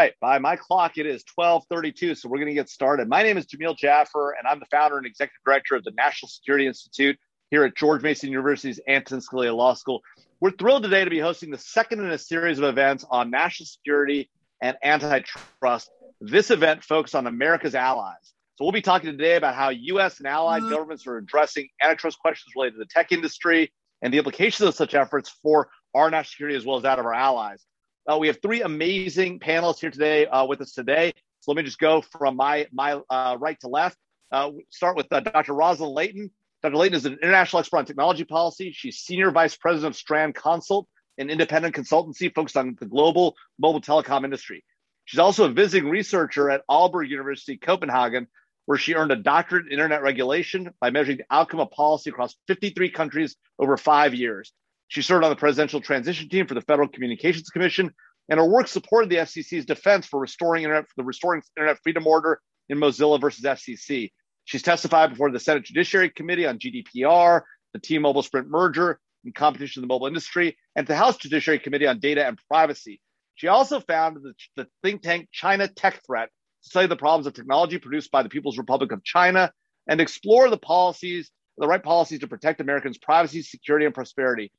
right. By my clock, it is 1232. So we're going to get started. My name is Jamil Jaffer, and I'm the founder and executive director of the National Security Institute here at George Mason University's Antonin Scalia Law School. We're thrilled today to be hosting the second in a series of events on national security and antitrust. This event focused on America's allies. So we'll be talking today about how U.S. and allied mm-hmm. governments are addressing antitrust questions related to the tech industry and the implications of such efforts for our national security as well as that of our allies. Uh, we have three amazing panelists here today uh, with us today. So let me just go from my my uh, right to left. Uh, start with uh, Dr. Rosalind Layton. Dr. Layton is an international expert on technology policy. She's senior vice president of Strand Consult, an independent consultancy focused on the global mobile telecom industry. She's also a visiting researcher at Aalborg University, Copenhagen, where she earned a doctorate in internet regulation by measuring the outcome of policy across 53 countries over five years. She served on the presidential transition team for the Federal Communications Commission, and her work supported the FCC's defense for restoring internet, the Restoring Internet Freedom Order in Mozilla versus FCC. She's testified before the Senate Judiciary Committee on GDPR, the T-Mobile Sprint merger, and competition in the mobile industry, and the House Judiciary Committee on data and privacy. She also founded the, the think tank China Tech Threat to study the problems of technology produced by the People's Republic of China and explore the policies, the right policies to protect Americans' privacy, security, and prosperity.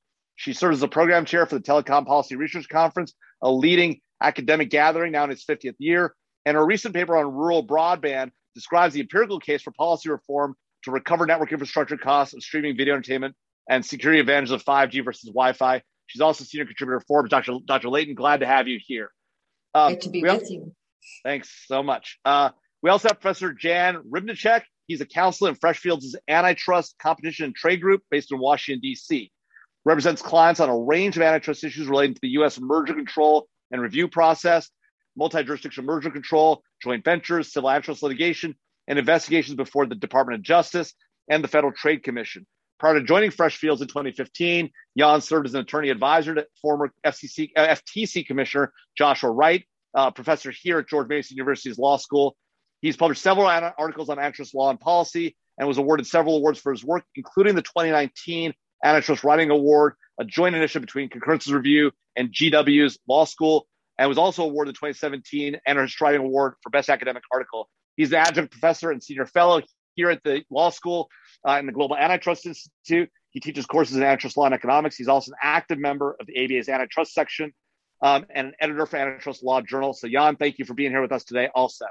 She serves as a program chair for the Telecom Policy Research Conference, a leading academic gathering now in its 50th year. And her recent paper on rural broadband describes the empirical case for policy reform to recover network infrastructure costs of streaming video entertainment and security advantages of 5G versus Wi Fi. She's also senior contributor to Forbes. Dr. Dr. Layton, glad to have you here. Um, Great to be with also, you. Thanks so much. Uh, we also have Professor Jan Rybnicek. He's a counselor in Freshfields' antitrust competition and trade group based in Washington, D.C represents clients on a range of antitrust issues relating to the U.S. merger control and review process, multi jurisdiction merger control, joint ventures, civil antitrust litigation, and investigations before the Department of Justice and the Federal Trade Commission. Prior to joining Freshfields in 2015, Jan served as an attorney advisor to former FCC, uh, FTC Commissioner Joshua Wright, uh, professor here at George Mason University's Law School. He's published several articles on antitrust law and policy and was awarded several awards for his work, including the 2019 Antitrust Writing Award, a joint initiative between Concurrences Review and GW's Law School, and was also awarded the 2017 Antitrust Writing Award for Best Academic Article. He's an adjunct professor and senior fellow here at the law school uh, in the Global Antitrust Institute. He teaches courses in antitrust law and economics. He's also an active member of the ABA's antitrust section um, and an editor for Antitrust Law Journal. So, Jan, thank you for being here with us today also.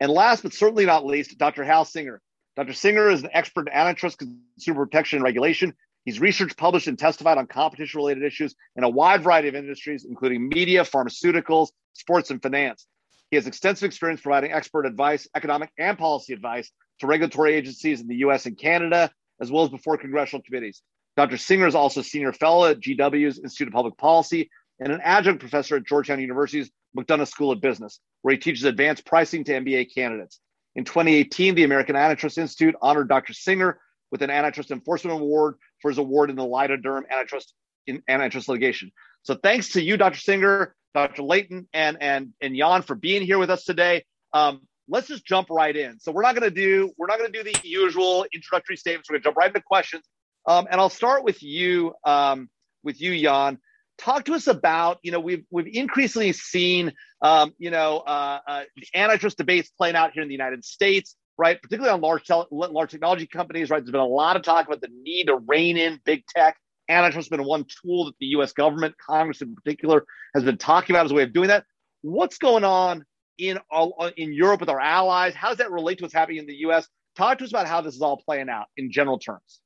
And last but certainly not least, Dr. Hal Singer. Dr. Singer is an expert in antitrust, consumer protection, and regulation. He's researched, published, and testified on competition related issues in a wide variety of industries, including media, pharmaceuticals, sports, and finance. He has extensive experience providing expert advice, economic and policy advice to regulatory agencies in the US and Canada, as well as before congressional committees. Dr. Singer is also senior fellow at GW's Institute of Public Policy and an adjunct professor at Georgetown University's McDonough School of Business, where he teaches advanced pricing to MBA candidates. In 2018, the American Antitrust Institute honored Dr. Singer with an antitrust enforcement award for his award in the Lidoderm antitrust in antitrust litigation. So thanks to you, Dr. Singer, Dr. Layton, and and and Jan for being here with us today. Um, let's just jump right in. So we're not going to do we're not going to do the usual introductory statements. We're going to jump right into questions. Um, and I'll start with you, um, with you, Jan talk to us about you know we've we've increasingly seen um, you know uh, uh, antitrust debates playing out here in the United States, right? Particularly on large large technology companies, right? There's been a lot of talk about the need to rein in big tech. Antitrust has been one tool that the U.S. government, Congress in particular, has been talking about as a way of doing that. What's going on in all, in Europe with our allies? How does that relate to what's happening in the U.S.? Talk to us about how this is all playing out in general terms.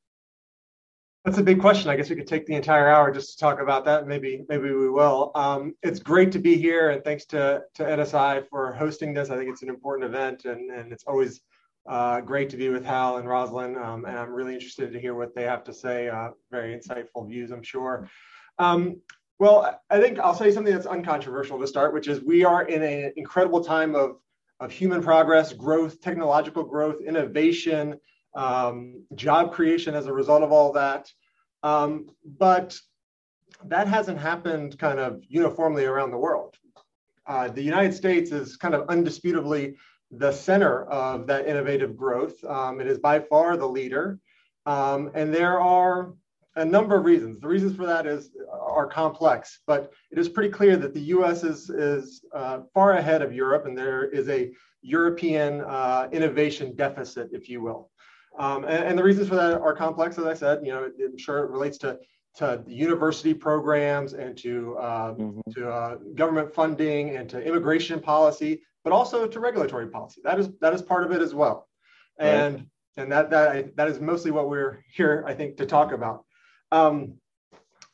That's a big question. I guess we could take the entire hour just to talk about that. Maybe, maybe we will. Um, it's great to be here, and thanks to to NSI for hosting this. I think it's an important event, and and it's always uh, great to be with Hal and Rosalind. Um, and I'm really interested to hear what they have to say. Uh, very insightful views, I'm sure. Um, well, I think I'll say something that's uncontroversial to start, which is we are in an incredible time of of human progress, growth, technological growth, innovation um, job creation as a result of all that. Um, but that hasn't happened kind of uniformly around the world. Uh, the United States is kind of undisputably the center of that innovative growth. Um, it is by far the leader. Um, and there are a number of reasons. The reasons for that is are complex, but it is pretty clear that the U.S. is is uh, far ahead of Europe, and there is a European uh, innovation deficit, if you will. Um, and, and, the reasons for that are complex, as I said. You know, I'm sure it relates to to university programs and to uh, mm-hmm. to uh, government funding and to immigration policy, but also to regulatory policy. That is that is part of it as well, and right. and that that that is mostly what we're here, I think, to talk about. Um,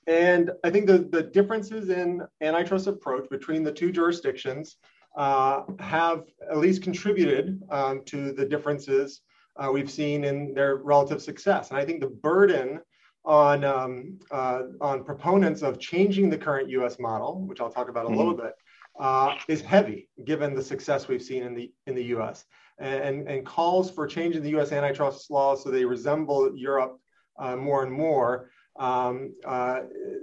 and I think the the differences in antitrust approach between the two jurisdictions uh, have at least contributed um, to the differences uh, we've seen in their relative success. And I think the burden on um, uh, on proponents of changing the current U.S. model, which I'll talk about a mm-hmm. little bit, uh, is heavy given the success we've seen in the in the U.S. and and calls for changing the U.S. antitrust laws so they resemble Europe uh, more and more. Um, uh,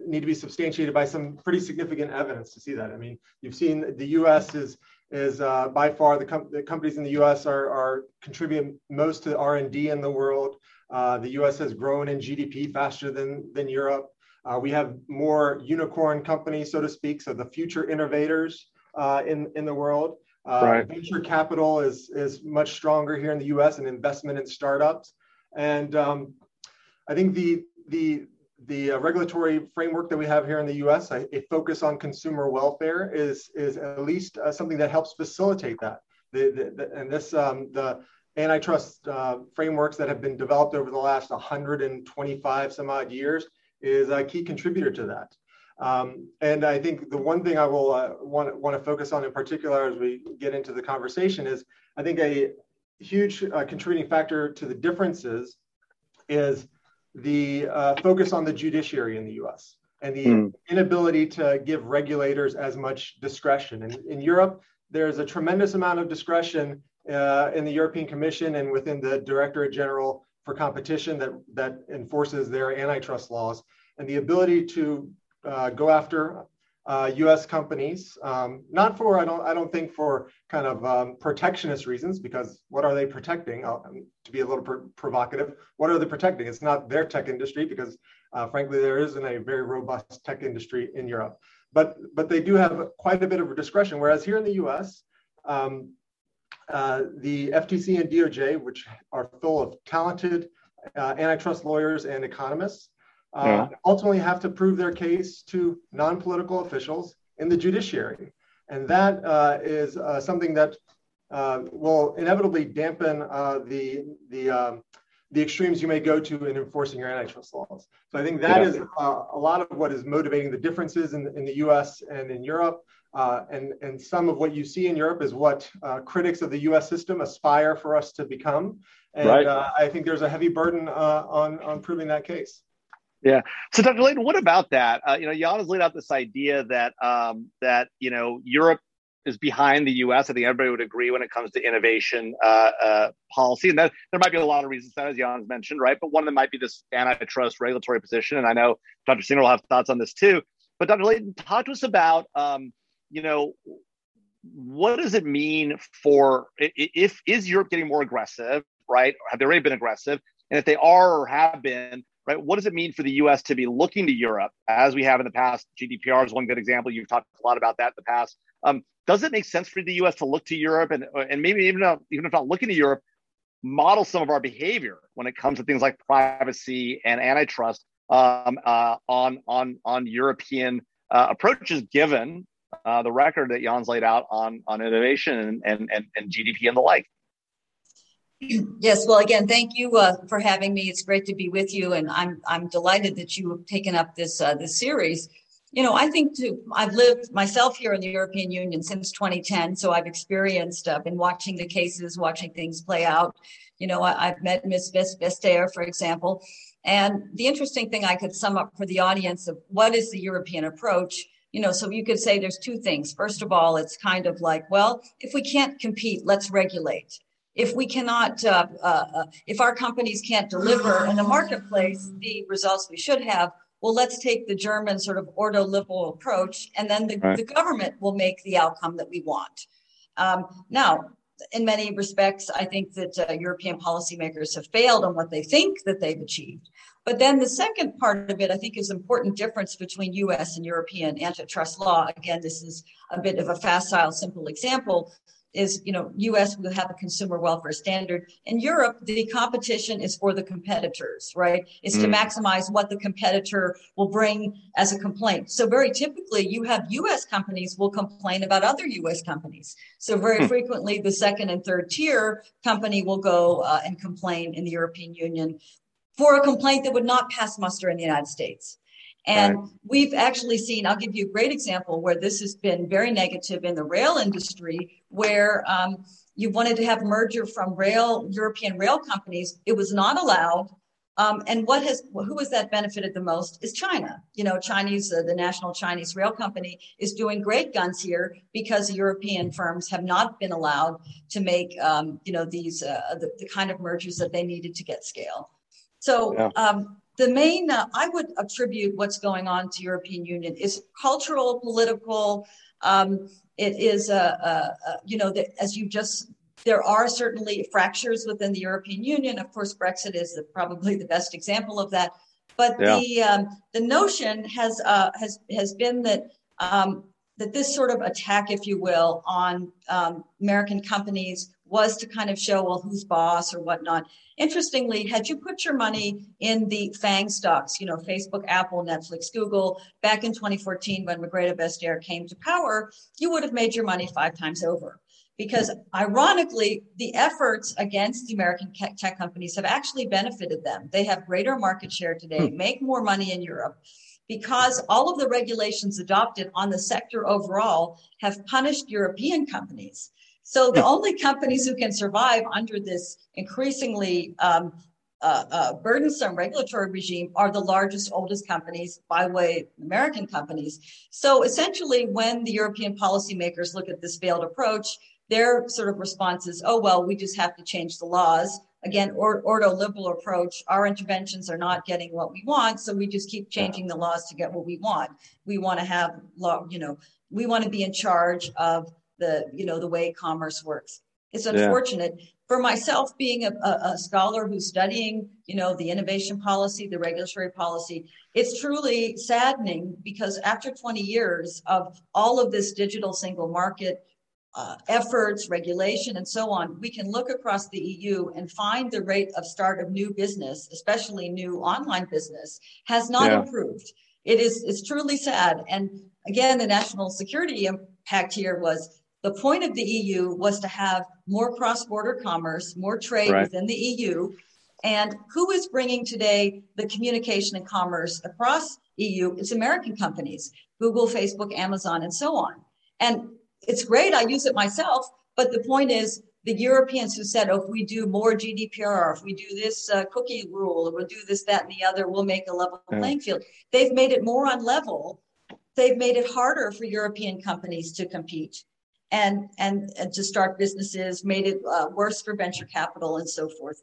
need to be substantiated by some pretty significant evidence to see that. I mean, you've seen the U.S. is is uh, by far the, com- the, companies in the U.S. are, are contributing most to R&D in the world. Uh, the U.S. has grown in GDP faster than than Europe. Uh, we have more unicorn companies, so to speak, so the future innovators uh, in in the world. Uh, right. Venture capital is is much stronger here in the U.S. and investment in startups. And um, I think the the the uh, regulatory framework that we have here in the U.S., a, a focus on consumer welfare, is is at least uh, something that helps facilitate that. The, the, the, and this um, the antitrust uh, frameworks that have been developed over the last 125 some odd years is a key contributor to that. Um, and I think the one thing I will want, want to focus on in particular as we get into the conversation is I think a huge uh, contributing factor to the differences is the uh, focus on the judiciary in the US and the mm. inability to give regulators as much discretion. And in Europe, there's a tremendous amount of discretion uh, in the European Commission and within the Directorate General for Competition that, that enforces their antitrust laws. And the ability to uh, go after uh, U.S. companies, um, not for I don't I don't think for kind of um, protectionist reasons, because what are they protecting? Uh, to be a little pr- provocative, what are they protecting? It's not their tech industry, because uh, frankly there isn't a very robust tech industry in Europe. But but they do have quite a bit of discretion. Whereas here in the U.S., um, uh, the FTC and DOJ, which are full of talented uh, antitrust lawyers and economists, uh, yeah. ultimately have to prove their case to non-political officials in the judiciary, and that uh, is uh, something that will inevitably dampen the the um, the extremes you may go to in enforcing your antitrust laws. So I think that yeah. is uh, a lot of what is motivating the differences in, in the US and in Europe. Uh, and, and some of what you see in Europe is what uh, critics of the US system aspire for us to become. And right. Uh, I think there's a heavy burden uh, on, on proving that case. Yeah. So, Dr. Layton, what about that? Uh, you know, Jan has laid out this idea that um, that you know Europe is behind the U.S. I think everybody would agree when it comes to innovation uh, uh, policy, and that there might be a lot of reasons that, as Jan's mentioned, right? But one of them might be this antitrust regulatory position, and I know Dr. Singer will have thoughts on this too. But Dr. Layton, talk to us about um, you know, what does it mean for if is Europe getting more aggressive, right? Have they already been aggressive? And if they are or have been, right, what does it mean for the U.S. to be looking to Europe as we have in the past? GDPR is one good example. You've talked a lot about that in the past. Um, does it make sense for the U.S. to look to Europe and and maybe even not, even if not looking to Europe, model some of our behavior when it comes to things like privacy and antitrust um, uh, on on on European uh, approaches, given uh, the record that Jan's laid out on on innovation and, and, and GDP and the like. Yes, well, again, thank you uh, for having me. It's great to be with you, and I'm I'm delighted that you have taken up this uh, this series. You know, I think too. I've lived myself here in the European Union since 2010, so I've experienced. I've been watching the cases, watching things play out. You know, I, have met Ms. Vestager, for example, and the interesting thing I could sum up for the audience of what is the European approach you know, so you could say there's two things. First of all, it's kind of like, well, if we can't compete, let's regulate. If we cannot, uh, uh, if our companies can't deliver in the marketplace the results we should have, well, let's take the German sort of ordoliberal approach, and then the, right. the government will make the outcome that we want. Um, now, in many respects, I think that uh, European policymakers have failed on what they think that they've achieved. But then the second part of it, I think, is important difference between US and European antitrust law. Again, this is a bit of a facile, simple example. Is you know, US will have a consumer welfare standard. In Europe, the competition is for the competitors, right? Is mm. to maximize what the competitor will bring as a complaint. So very typically, you have US companies will complain about other US companies. So very mm. frequently, the second and third tier company will go uh, and complain in the European Union for a complaint that would not pass muster in the United States. And right. we've actually seen, I'll give you a great example where this has been very negative in the rail industry, where um, you wanted to have merger from rail, European rail companies. It was not allowed. Um, and what has who has that benefited the most is China. You know, Chinese uh, the national Chinese rail company is doing great guns here because European firms have not been allowed to make um, you know these uh, the, the kind of mergers that they needed to get scale. So yeah. um, the main, uh, I would attribute what's going on to European Union is cultural, political. Um, it is, a, uh, uh you know, the, as you just, there are certainly fractures within the European Union. Of course, Brexit is the, probably the best example of that. But yeah. the um, the notion has uh, has has been that um, that this sort of attack, if you will, on um, American companies was to kind of show, well, who's boss or whatnot. Interestingly, had you put your money in the FANG stocks, you know, Facebook, Apple, Netflix, Google, back in 2014 when Margrethe Vestager came to power, you would have made your money five times over. Because ironically, the efforts against the American tech companies have actually benefited them. They have greater market share today, hmm. make more money in Europe because all of the regulations adopted on the sector overall have punished European companies. So the only companies who can survive under this increasingly um, uh, uh, burdensome regulatory regime are the largest, oldest companies by way American companies. So essentially, when the European policymakers look at this failed approach, their sort of response is, oh, well, we just have to change the laws. Again, or, ordoliberal approach. Our interventions are not getting what we want, so we just keep changing the laws to get what we want. We want to have law, you know, we want to be in charge of the you know the way commerce works it's unfortunate yeah. for myself being a, a, scholar who's studying you know the innovation policy the regulatory policy it's truly saddening because after 20 years of all of this digital single market uh, efforts regulation and so on we can look across the eu and find the rate of start of new business especially new online business has not yeah. improved it is it's truly sad and again the national security impact here was the point of the EU was to have more cross border commerce, more trade right. within the EU. And who is bringing today the communication and commerce across EU? It's American companies, Google, Facebook, Amazon, and so on. And it's great. I use it myself. But the point is, the Europeans who said, oh, if we do more GDPR, if we do this uh, cookie rule, or we'll do this, that, and the other, we'll make a level yeah. playing field. They've made it more unlevel. They've made it harder for European companies to compete and, and, and to start businesses, made it uh, worse for venture capital and so forth.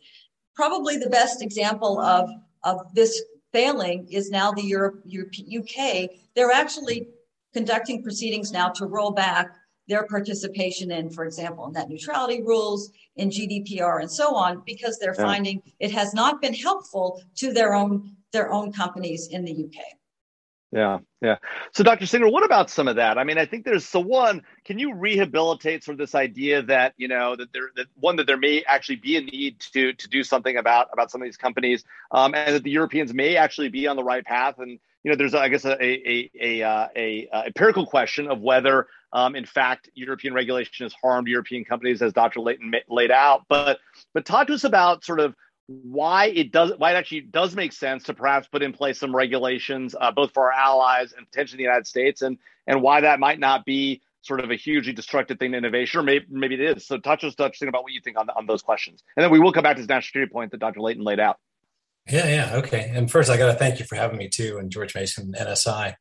Probably the best example of, of this failing is now the Europe, Europe, UK. They're actually conducting proceedings now to roll back their participation in, for example, net neutrality rules, in GDPR, and so on, because they're yeah. finding it has not been helpful to their own their own companies in the UK. Yeah, yeah. So, Dr. Singer, what about some of that? I mean, I think there's so one. Can you rehabilitate sort of this idea that you know that there that one that there may actually be a need to to do something about about some of these companies, um, and that the Europeans may actually be on the right path. And you know, there's I guess a a a a, a, a empirical question of whether, um, in fact, European regulation has harmed European companies, as Dr. Layton laid out. But but talk to us about sort of why it does why it actually does make sense to perhaps put in place some regulations uh, both for our allies and potentially the United States and and why that might not be sort of a hugely destructive thing to innovation or maybe maybe it is. So touch us touch think about what you think on, on those questions. And then we will come back to this national security point that Dr. Layton laid out. Yeah yeah okay. And first I got to thank you for having me too and George Mason NSI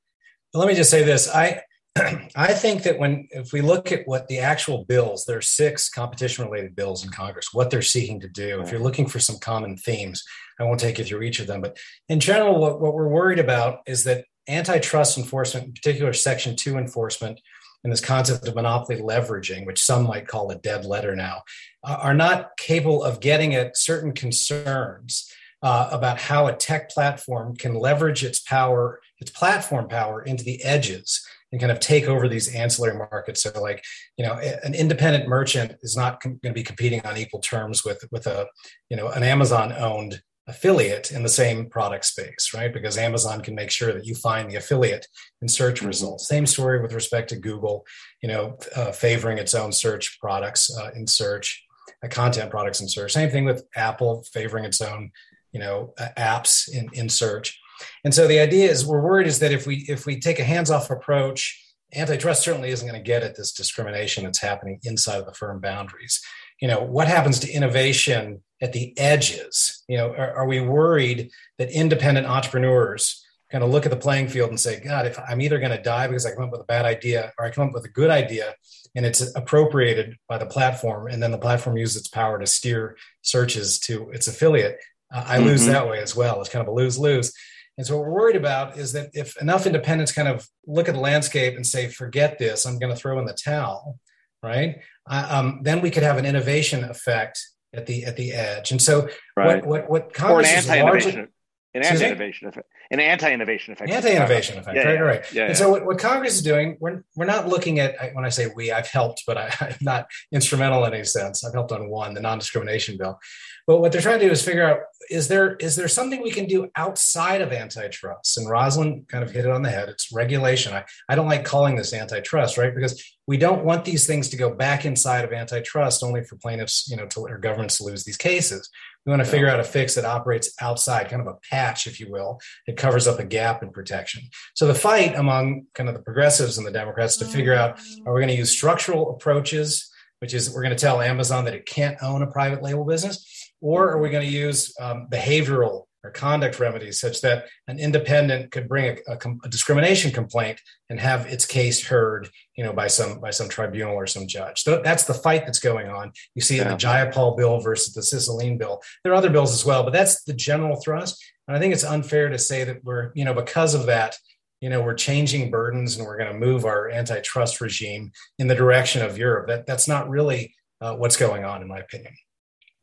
but let me just say this. I I think that when if we look at what the actual bills, there are six competition related bills in Congress, what they're seeking to do. If you're looking for some common themes, I won't take you through each of them, but in general, what, what we're worried about is that antitrust enforcement, in particular Section 2 enforcement, and this concept of monopoly leveraging, which some might call a dead letter now, are not capable of getting at certain concerns uh, about how a tech platform can leverage its power, its platform power into the edges and kind of take over these ancillary markets. So, like, you know, an independent merchant is not com- going to be competing on equal terms with with a, you know, an Amazon owned affiliate in the same product space, right? Because Amazon can make sure that you find the affiliate in search mm-hmm. results. Same story with respect to Google, you know, uh, favoring its own search products uh, in search, uh, content products in search. Same thing with Apple favoring its own, you know, apps in in search. And so the idea is we're worried is that if we if we take a hands-off approach, antitrust certainly isn't going to get at this discrimination that's happening inside of the firm boundaries. You know, what happens to innovation at the edges? You know, are, are we worried that independent entrepreneurs kind of look at the playing field and say, God, if I'm either going to die because I come up with a bad idea or I come up with a good idea and it's appropriated by the platform and then the platform uses its power to steer searches to its affiliate, uh, I mm-hmm. lose that way as well. It's kind of a lose lose. And so what we're worried about is that if enough independents kind of look at the landscape and say, forget this, I'm going to throw in the towel, right? Uh, um, then we could have an innovation effect at the at the edge. And so right. what what what Congress or an anti-innovation, an anti-innovation effect, an anti-innovation effect, anti-innovation effect, yeah, right, yeah. right. Yeah, and so what, what Congress is doing, we're we're not looking at when I say we, I've helped, but I, I'm not instrumental in any sense. I've helped on one, the non-discrimination bill. But what they're trying to do is figure out is there is there something we can do outside of antitrust? And Rosalind kind of hit it on the head. It's regulation. I, I don't like calling this antitrust, right? Because we don't want these things to go back inside of antitrust only for plaintiffs, you know, to, or governments to lose these cases. We want to figure out a fix that operates outside, kind of a patch, if you will, that covers up a gap in protection. So the fight among kind of the progressives and the Democrats to figure out are we going to use structural approaches, which is we're going to tell Amazon that it can't own a private label business, or are we going to use um, behavioral or conduct remedies such that an independent could bring a, a, a, discrimination complaint and have its case heard, you know, by some by some tribunal or some judge. So that's the fight that's going on. You see yeah. the Jayapal bill versus the Cicilline bill. There are other bills as well, but that's the general thrust. And I think it's unfair to say that we're, you know, because of that, you know, we're changing burdens and we're going to move our antitrust regime in the direction of Europe. That that's not really uh, what's going on, in my opinion.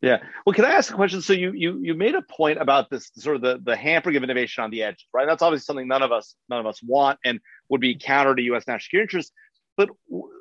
Yeah. Well, can I ask a question? So you you you made a point about this sort of the the hampering of innovation on the edge, right? That's obviously something none of us none of us want and would be counter to U.S. national security interests. But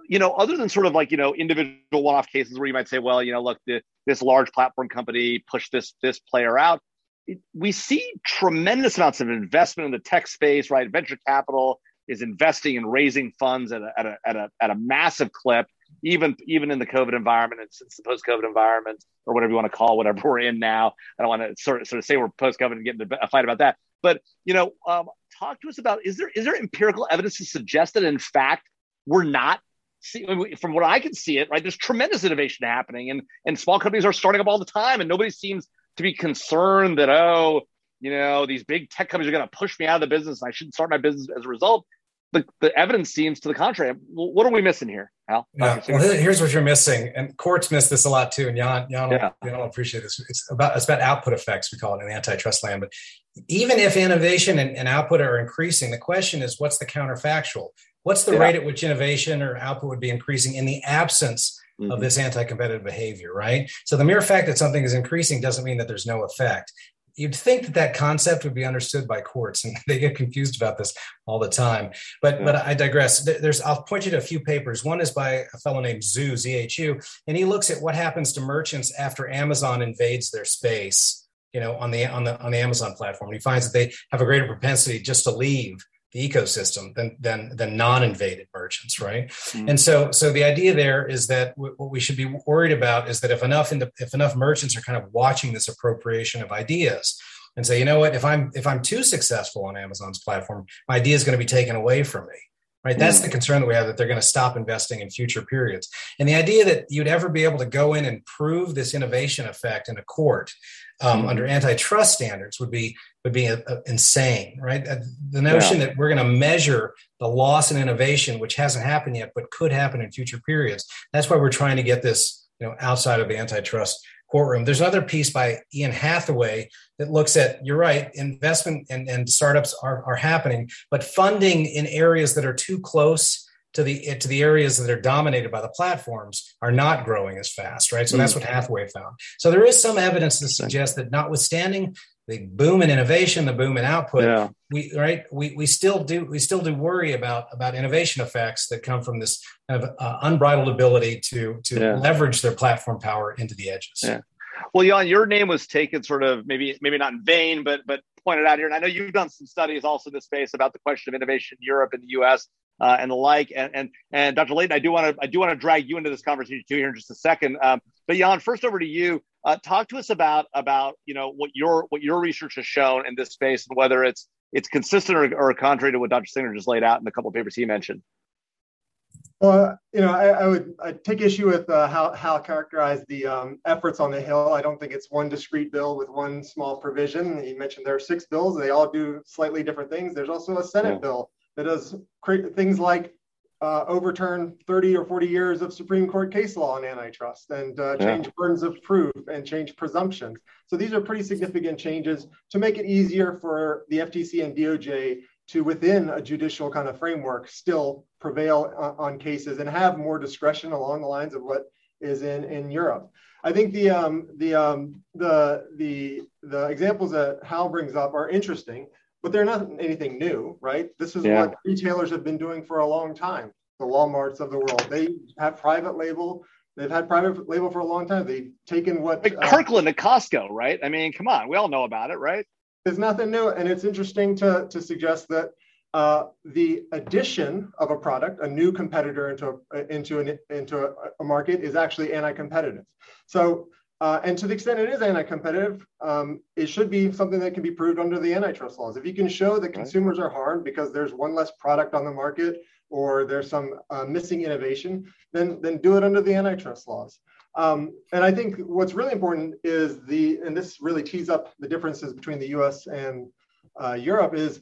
you know, other than sort of like you know individual one-off cases where you might say, well, you know, look, the, this large platform company pushed this this player out. It, we see tremendous amounts of investment in the tech space, right? Venture capital is investing and raising funds at a, at a, at a, at a massive clip even even in the COVID environment and since the post-COVID environment or whatever you want to call whatever we're in now. I don't want to sort of sort of say we're post-COVID and get into a fight about that. But you know, um, talk to us about is there is there empirical evidence to suggest that in fact we're not see from what I can see it right. There's tremendous innovation happening and and small companies are starting up all the time and nobody seems to be concerned that oh you know these big tech companies are going to push me out of the business and I shouldn't start my business as a result the, the evidence seems to the contrary. What are we missing here, Hal? Yeah. Well, here's what you're missing, and courts miss this a lot too. And Jan, Jan, yeah. Jan will appreciate this. It's about it's about output effects. We call it in antitrust land. But even if innovation and, and output are increasing, the question is, what's the counterfactual? What's the yeah. rate at which innovation or output would be increasing in the absence mm-hmm. of this anti-competitive behavior? Right. So the mere fact that something is increasing doesn't mean that there's no effect you'd think that that concept would be understood by courts and they get confused about this all the time. But yeah. but i digress. There's i'll point you to a few papers. One is by a fellow named zhu zhu and he looks at what happens to merchants after amazon invades their space you know on the on the on the amazon platform. And he finds that they have a greater propensity just to leave the ecosystem than than than non-invaded merchants right mm-hmm. and so so the idea there is that w- what we should be worried about is that if enough the, if enough merchants are kind of watching this appropriation of ideas and say you know what if i'm if i'm too successful on amazon's platform my idea is going to be taken away from me right that's mm. the concern that we have that they're going to stop investing in future periods and the idea that you'd ever be able to go in and prove this innovation effect in a court um, mm-hmm. under antitrust standards would be would be a, a insane right uh, the notion yeah. that we're going to measure the loss in innovation which hasn't happened yet but could happen in future periods that's why we're trying to get this you know outside of the antitrust courtroom. There's another piece by Ian Hathaway that looks at, you're right, investment and, and startups are, are happening, but funding in areas that are too close to the to the areas that are dominated by the platforms are not growing as fast, right? So mm. that's what Hathaway found. So there is some evidence to suggest that notwithstanding the boom in innovation, the boom in output, yeah. we right we, we still do we still do worry about about innovation effects that come from this kind of uh, unbridled ability to to yeah. leverage their platform power into the edges. Yeah. Well, Jan, your name was taken sort of maybe maybe not in vain, but but pointed out here. And I know you've done some studies also in this space about the question of innovation in Europe and the U.S. Uh, and the like. And and and Dr. Layton, I do want to I do want to drag you into this conversation too here in just a second. Um, but Jan, first over to you. Uh, talk to us about about you know what your what your research has shown in this space and whether it's it's consistent or, or contrary to what Dr. Singer just laid out in the couple of papers he mentioned. Well, you know, I, I would I take issue with uh, how how characterize the um, efforts on the Hill. I don't think it's one discrete bill with one small provision. You mentioned there are six bills; they all do slightly different things. There's also a Senate yeah. bill that does create things like uh, overturn 30 or 40 years of Supreme Court case law on antitrust and uh, change yeah. burdens of proof and change presumptions. So these are pretty significant changes to make it easier for the FTC and DOJ to within a judicial kind of framework still prevail on, cases and have more discretion along the lines of what is in, in Europe. I think the um, the um, the the the examples that Hal brings up are interesting, but they're not anything new, right? This is yeah. what retailers have been doing for a long time. The WalMarts of the world, they have private label. They've had private label for a long time. They've taken what like uh, Kirkland at Costco, right? I mean, come on, we all know about it, right? There's nothing new, and it's interesting to to suggest that uh, the addition of a product, a new competitor into a, into an, into a, a market, is actually anti-competitive. So, uh, and to the extent it is anti-competitive, um, it should be something that can be proved under the antitrust laws. If you can show that consumers are harmed because there's one less product on the market or there's some uh, missing innovation, then then do it under the antitrust laws. Um, and I think what's really important is the, and this really tees up the differences between the U.S. and uh, Europe, is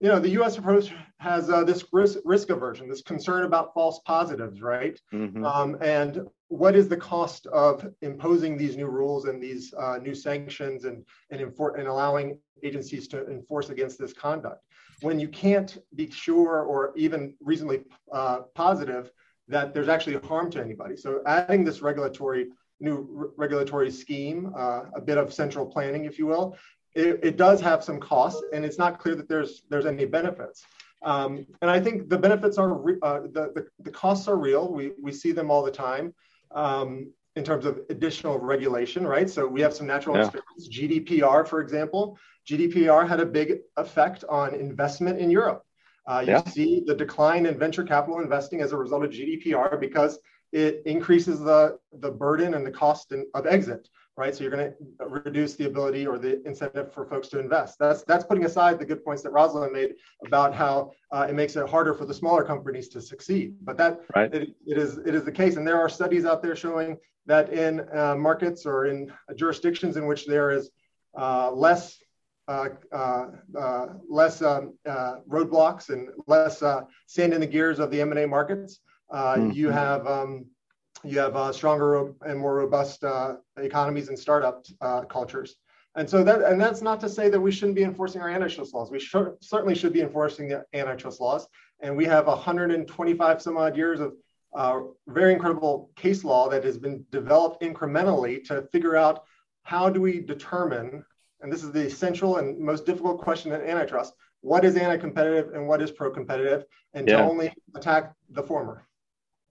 you know the U.S. approach has uh, this risk, risk aversion, this concern about false positives, right? Mm-hmm. Um, and what is the cost of imposing these new rules and these uh, new sanctions and and, enfor- and allowing agencies to enforce against this conduct when you can't be sure or even reasonably uh, positive that there's actually harm to anybody. So adding this regulatory new re- regulatory scheme, uh, a bit of central planning, if you will, it, it, does have some costs, and it's not clear that there's there's any benefits. Um, and I think the benefits are re- uh, the, the, the costs are real. We we see them all the time. Um, in terms of additional regulation, right? So we have some natural yeah. experiments. GDPR, for example, GDPR had a big effect on investment in Europe. Uh, you yeah. see the decline in venture capital investing as a result of GDPR because it increases the, the burden and the cost in, of exit, right? So you're going to reduce the ability or the incentive for folks to invest. That's that's putting aside the good points that Rosalind made about how uh, it makes it harder for the smaller companies to succeed. But that right. it, it is it is the case, and there are studies out there showing that in uh, markets or in jurisdictions in which there is uh, less uh, uh, uh, less um, roadblocks and less sand in the gears of the M&A markets. Mm-hmm. You have um, you have uh, stronger and more robust uh, economies and startup uh, cultures. And so that, and that's not to say that we shouldn't be enforcing our antitrust laws. We should, certainly should be enforcing the antitrust laws. And we have 125 some odd years of uh, very incredible case law that has been developed incrementally to figure out how do we determine and this is the essential and most difficult question in antitrust what is anti-competitive and what is pro-competitive and yeah. to only attack the former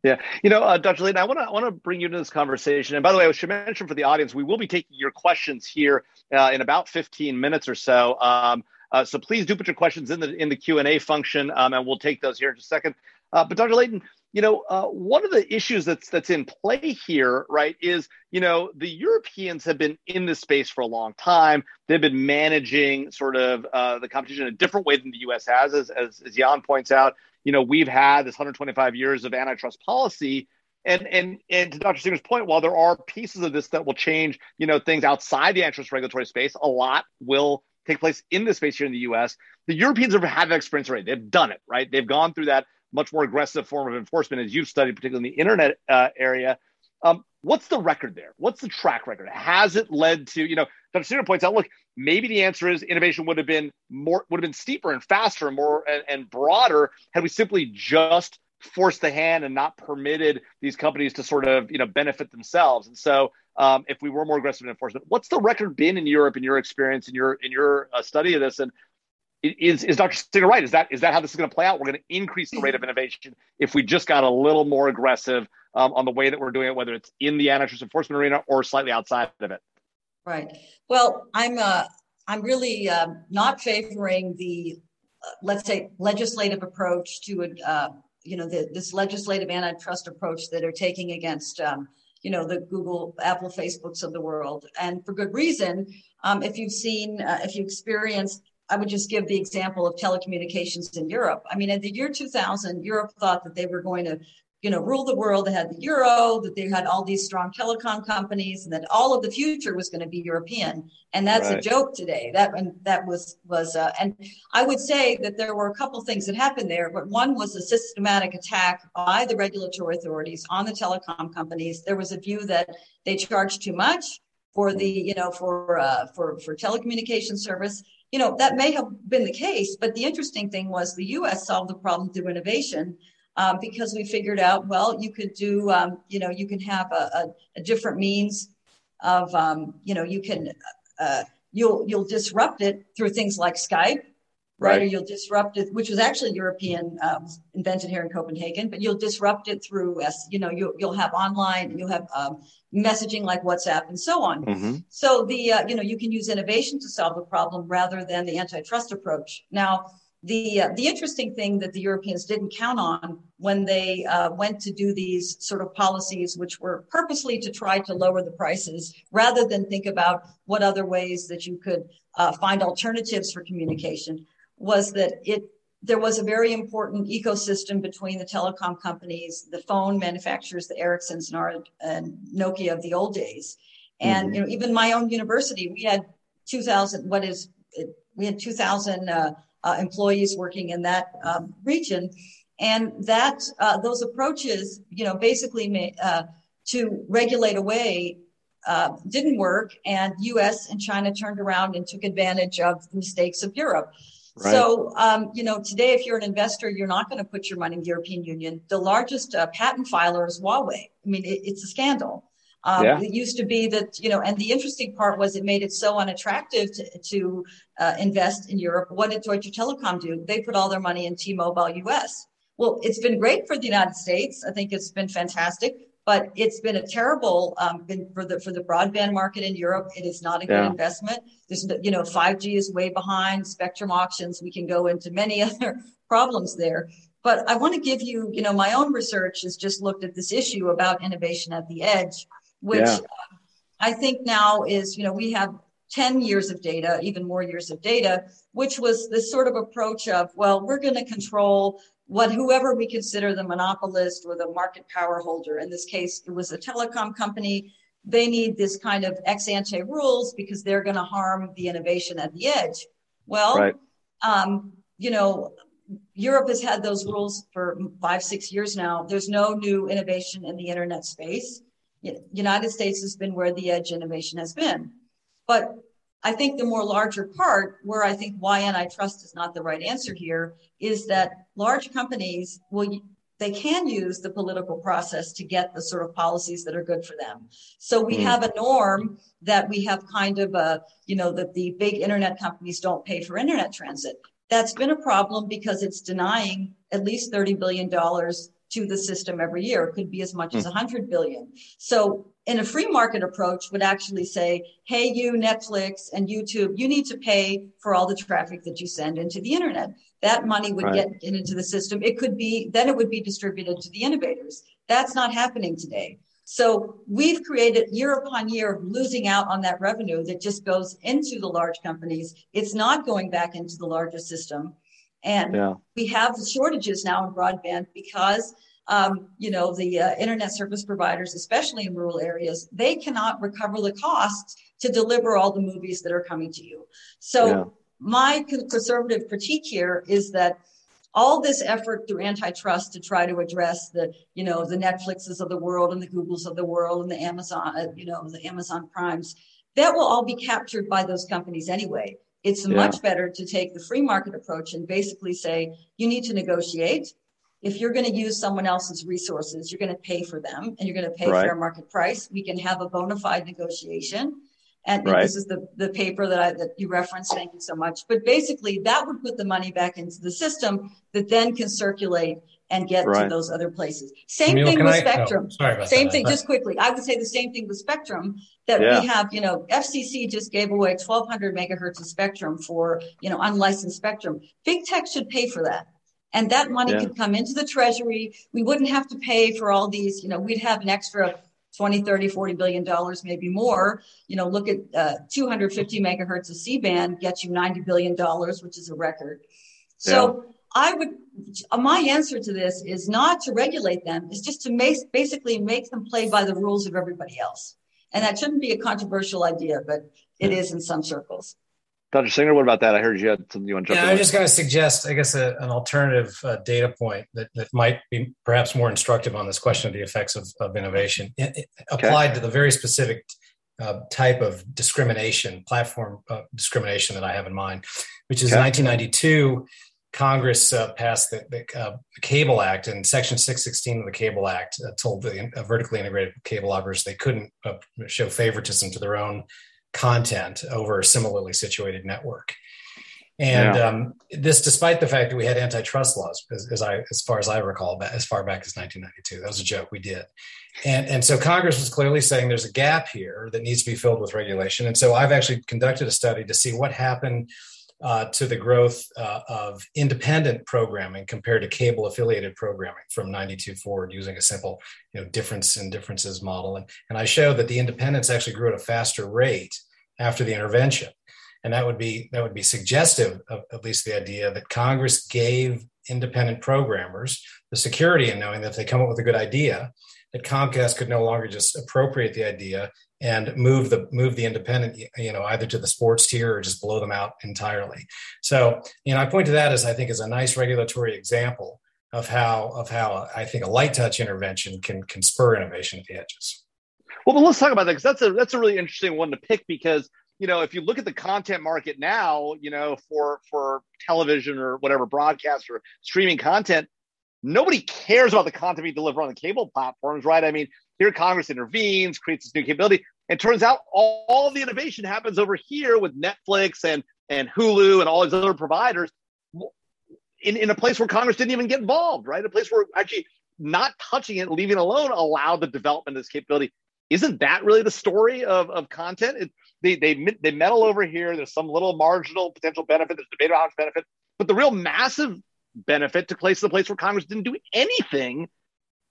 yeah, you know, uh, Dr. Layton, I want to want to bring you into this conversation. And by the way, I should mention for the audience, we will be taking your questions here uh, in about 15 minutes or so. Um, uh, so please do put your questions in the in the Q and A function, um, and we'll take those here in just a second. Uh, but Dr. Layton, you know, uh, one of the issues that's that's in play here, right, is you know the Europeans have been in this space for a long time. They've been managing sort of uh, the competition in a different way than the U.S. has, as, as as Jan points out. You know, we've had this 125 years of antitrust policy, and and and to Dr. Singer's point, while there are pieces of this that will change, you know, things outside the antitrust regulatory space, a lot will take place in this space here in the U.S. The Europeans have had that experience already. They've done it, right? They've gone through that much more aggressive form of enforcement, as you've studied, particularly in the internet uh, area. Um, what's the record there? What's the track record? Has it led to, you know, Dr. Singer points out, look, maybe the answer is innovation would have been more, would have been steeper and faster and more and, and broader had we simply just forced the hand and not permitted these companies to sort of you know benefit themselves. And so, um, if we were more aggressive in enforcement, what's the record been in Europe in your experience in your in your uh, study of this? And is is Dr. Singer right? Is that is that how this is going to play out? We're going to increase the rate of innovation if we just got a little more aggressive um, on the way that we're doing it, whether it's in the antitrust enforcement arena or slightly outside of it. Right. Well, I'm uh, I'm really uh, not favoring the uh, let's say legislative approach to uh, you know the, this legislative antitrust approach that are taking against um, you know the Google, Apple, Facebooks of the world, and for good reason. Um, if you've seen, uh, if you experienced I would just give the example of telecommunications in Europe. I mean, in the year 2000, Europe thought that they were going to, you know, rule the world. They had the euro, that they had all these strong telecom companies, and that all of the future was going to be European. And that's right. a joke today. That and that was was, uh, and I would say that there were a couple things that happened there. But one was a systematic attack by the regulatory authorities on the telecom companies. There was a view that they charged too much for the, you know, for uh, for for telecommunication service you know, that may have been the case, but the interesting thing was the US solved the problem through innovation um, because we figured out, well, you could do, um, you know, you can have a, a, a different means of, um, you know, you can, uh, you'll, you'll disrupt it through things like Skype, right? Or you'll disrupt it, which was actually European, um, invented here in Copenhagen, but you'll disrupt it through, as you know, you'll, you'll have online, you'll have um, messaging like WhatsApp and so on. Mm-hmm. So the, uh, you know, you can use innovation to solve the problem rather than the antitrust approach. Now, the uh, the interesting thing that the Europeans didn't count on when they uh, went to do these sort of policies, which were purposely to try to lower the prices, rather than think about what other ways that you could uh, find alternatives for communication, was that it there was a very important ecosystem between the telecom companies, the phone manufacturers, the Ericssons and, our, and Nokia of the old days. And mm-hmm. you know, even my own university, we had 2,000. What is we had 2,000 uh, employees working in that um, region, and that uh, those approaches, you know, basically made, uh, to regulate away uh, didn't work, and U.S. and China turned around and took advantage of the mistakes of Europe. Right. So, um, you know, today, if you're an investor, you're not going to put your money in the European Union. The largest uh, patent filer is Huawei. I mean, it, it's a scandal. Um, yeah. It used to be that, you know, and the interesting part was it made it so unattractive to, to uh, invest in Europe. What did Deutsche Telekom do? They put all their money in T-Mobile US. Well, it's been great for the United States. I think it's been fantastic but it's been a terrible um, been for the for the broadband market in Europe. It is not a good investment. There's you know 5G is way behind. Spectrum auctions. We can go into many other problems there. But I want to give you you know my own research has just looked at this issue about innovation at the edge, which yeah. I think now is you know we have 10 years of data, even more years of data, which was this sort of approach of, well, we're going to control what whoever we consider the monopolist or the market power holder. In this case, it was a telecom company. They need this kind of ex ante rules because they're going to harm the innovation at the edge. Well, right. um, you know, Europe has had those rules for five, six years now. There's no new innovation in the internet space. United States has been where the edge innovation has been. But I think the more larger part, where I think why antitrust is not the right answer here, is that large companies will they can use the political process to get the sort of policies that are good for them. So we mm. have a norm that we have kind of a, you know, that the big internet companies don't pay for internet transit. That's been a problem because it's denying at least $30 billion to the system every year. It could be as much as 100 hmm. billion. So in a free market approach would actually say, hey, you Netflix and YouTube, you need to pay for all the traffic that you send into the internet. That money would right. get into the system. It could be, then it would be distributed to the innovators. That's not happening today. So we've created year upon year of losing out on that revenue that just goes into the large companies. It's not going back into the larger system. And yeah. we have shortages now in broadband because um, you know the uh, internet service providers, especially in rural areas, they cannot recover the costs to deliver all the movies that are coming to you. So yeah. my conservative critique here is that all this effort through antitrust to try to address the you know the netflixes of the world and the googles of the world and the amazon uh, you know the amazon primes that will all be captured by those companies anyway it's yeah. much better to take the free market approach and basically say you need to negotiate. if you're going to use someone else's resources, you're going to pay for them and you're going to pay Right. fair market price. We can have a bona fide negotiation. And Right. this is the, the paper that I, that you referenced. Thank you so much. But basically that would put the money back into the system that then can circulate and get to those other places. Same Camille, thing with I- oh, Spectrum. sorry about Same that. thing, just quickly. I would say the same thing with Spectrum that Yeah. we have, you know, FCC just gave away 1200 megahertz of spectrum for, you know, unlicensed spectrum. Big tech should pay for that. And that money Yeah. could come into the treasury. We wouldn't have to pay for all these, you know, we'd have an extra 20, 30, 40 billion dollars, maybe more. You know, look at uh, 250 megahertz of C band gets you 90 billion dollars, which is a record. So I would, my answer to this is not to regulate them, it's just to make, basically make them play by the rules of everybody else. And that shouldn't be a controversial idea, but it is in some circles. Dr. Singer, what about that? I heard you had something you want to jump Yeah, in. I'm just going to suggest, I guess, a, an alternative uh, data point that, that might be perhaps more instructive on this question of the effects of, of innovation It- it applied to the very specific uh, type of discrimination, platform uh, discrimination that I have in mind, which is Okay. 1992. Congress uh, passed the, the uh, Cable Act, and Section 616 of the Cable Act uh, told the uh, vertically integrated cable operators they couldn't uh, show favoritism to their own content over a similarly situated network. And Yeah. um, this, despite the fact that we had antitrust laws, as, as I, as far as I recall, as far back as 1992, that was a joke we did. And and so Congress was clearly saying there's a gap here that needs to be filled with regulation. And so I've actually conducted a study to see what happened uh, to the growth uh, of independent programming compared to cable affiliated programming from 92 forward using a simple you know difference in differences model. And, and i showed that the independents actually grew at a faster rate after the intervention. And that would be that would be suggestive of at least the idea that congress gave independent programmers the security in knowing that if they come up with a good idea that comcast could no longer just appropriate the idea and move the move the independent you know either to the sports tier or just blow them out entirely. So you know i point to that as i think as a nice regulatory example of how of how uh, i think a light touch intervention can can spur innovation at the edges. Well, but let's talk about that because that's a that's a really interesting one to pick because you know if you look at the content market now, you know for for television or whatever broadcast or streaming content, nobody cares about the content we deliver on the cable platforms, right? I mean, here Congress intervenes, creates this new capability, and turns out all, all the innovation happens over here with Netflix and and Hulu and all these other providers. In, in a place where Congress didn't even get involved, right? A place where actually not touching it, leaving alone, allowed the development of this capability isn't that really the story of, of content? It, they, they, they meddle over here. There's some little marginal potential benefit. There's debate about benefit, but the real massive benefit took place in the place where Congress didn't do anything.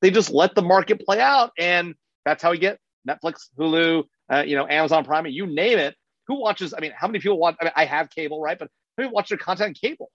They just let the market play out. And that's how we get Netflix, Hulu, uh, you know, Amazon Prime, you name it. Who watches? I mean, how many people watch? I mean, I have cable, right? But who watch their content on cable?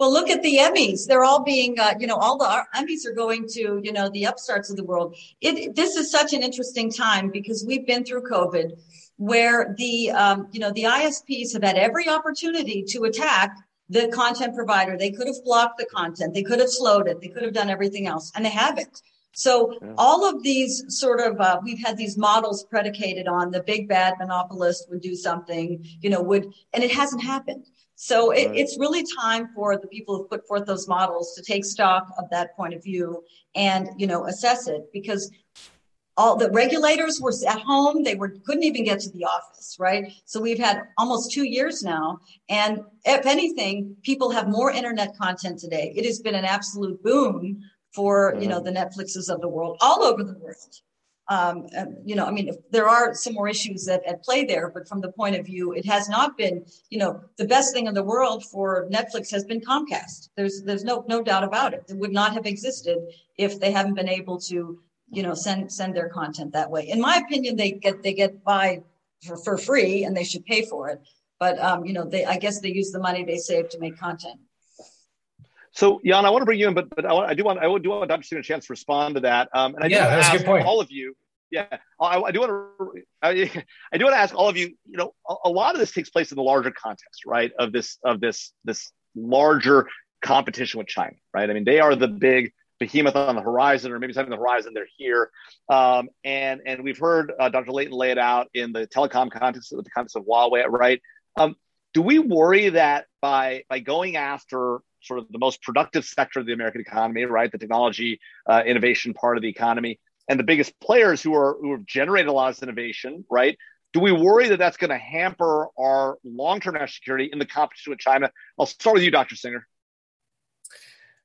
Well, look at the Emmys. They're all being, uh, you know, all the Emmys are going to, you know, the upstarts of the world. It, this is such an interesting time because we've been through COVID where the, um, you know, the ISPs have had every opportunity to attack the content provider. They could have blocked the content. They could have slowed it. They could have done everything else and they haven't. So Yeah. all of these sort of, uh, we've had these models predicated on the big bad monopolist would do something, you know, would, and it hasn't happened. So it, Right. it's really time for the people who put forth those models to take stock of that point of view and, you know, assess it because all the regulators were at home. They were, couldn't even get to the office, right? So we've had almost two years now. And if anything, people have more internet content today. It has been an absolute boon for, you know, the Netflixes of the world all over the world. Um, you know, I mean, there are some more issues that at play there, but from the point of view, it has not been, you know, the best thing in the world for Netflix has been Comcast. There's, there's no, no doubt about it. It would not have existed if they haven't been able to, you know, send, send their content that way. In my opinion, they get, they get by for, for free and they should pay for it. But, um, you know, they, I guess they use the money they save to make content. So, Jan, I want to bring you in, but but I, want, I do want I do want Dr. Stephen a chance to respond to that. Um, and I Yeah, that's a good point. all of you. Yeah, I, I do want to. I, I do want to ask all of you. You know, a, a lot of this takes place in the larger context, right? Of this of this this larger competition with China, right? I mean, they are the big behemoth on the horizon, or maybe something on the horizon. They're here, um, and and we've heard uh, Dr. Layton lay it out in the telecom context, with the context of Huawei, right? Um, do we worry that by by going after sort of the most productive sector of the American economy, right? The technology uh, innovation part of the economy, and the biggest players who are who have generated a lot of innovation, right? Do we worry that that's going to hamper our long-term national security in the competition with China? I'll start with you, Dr. Singer.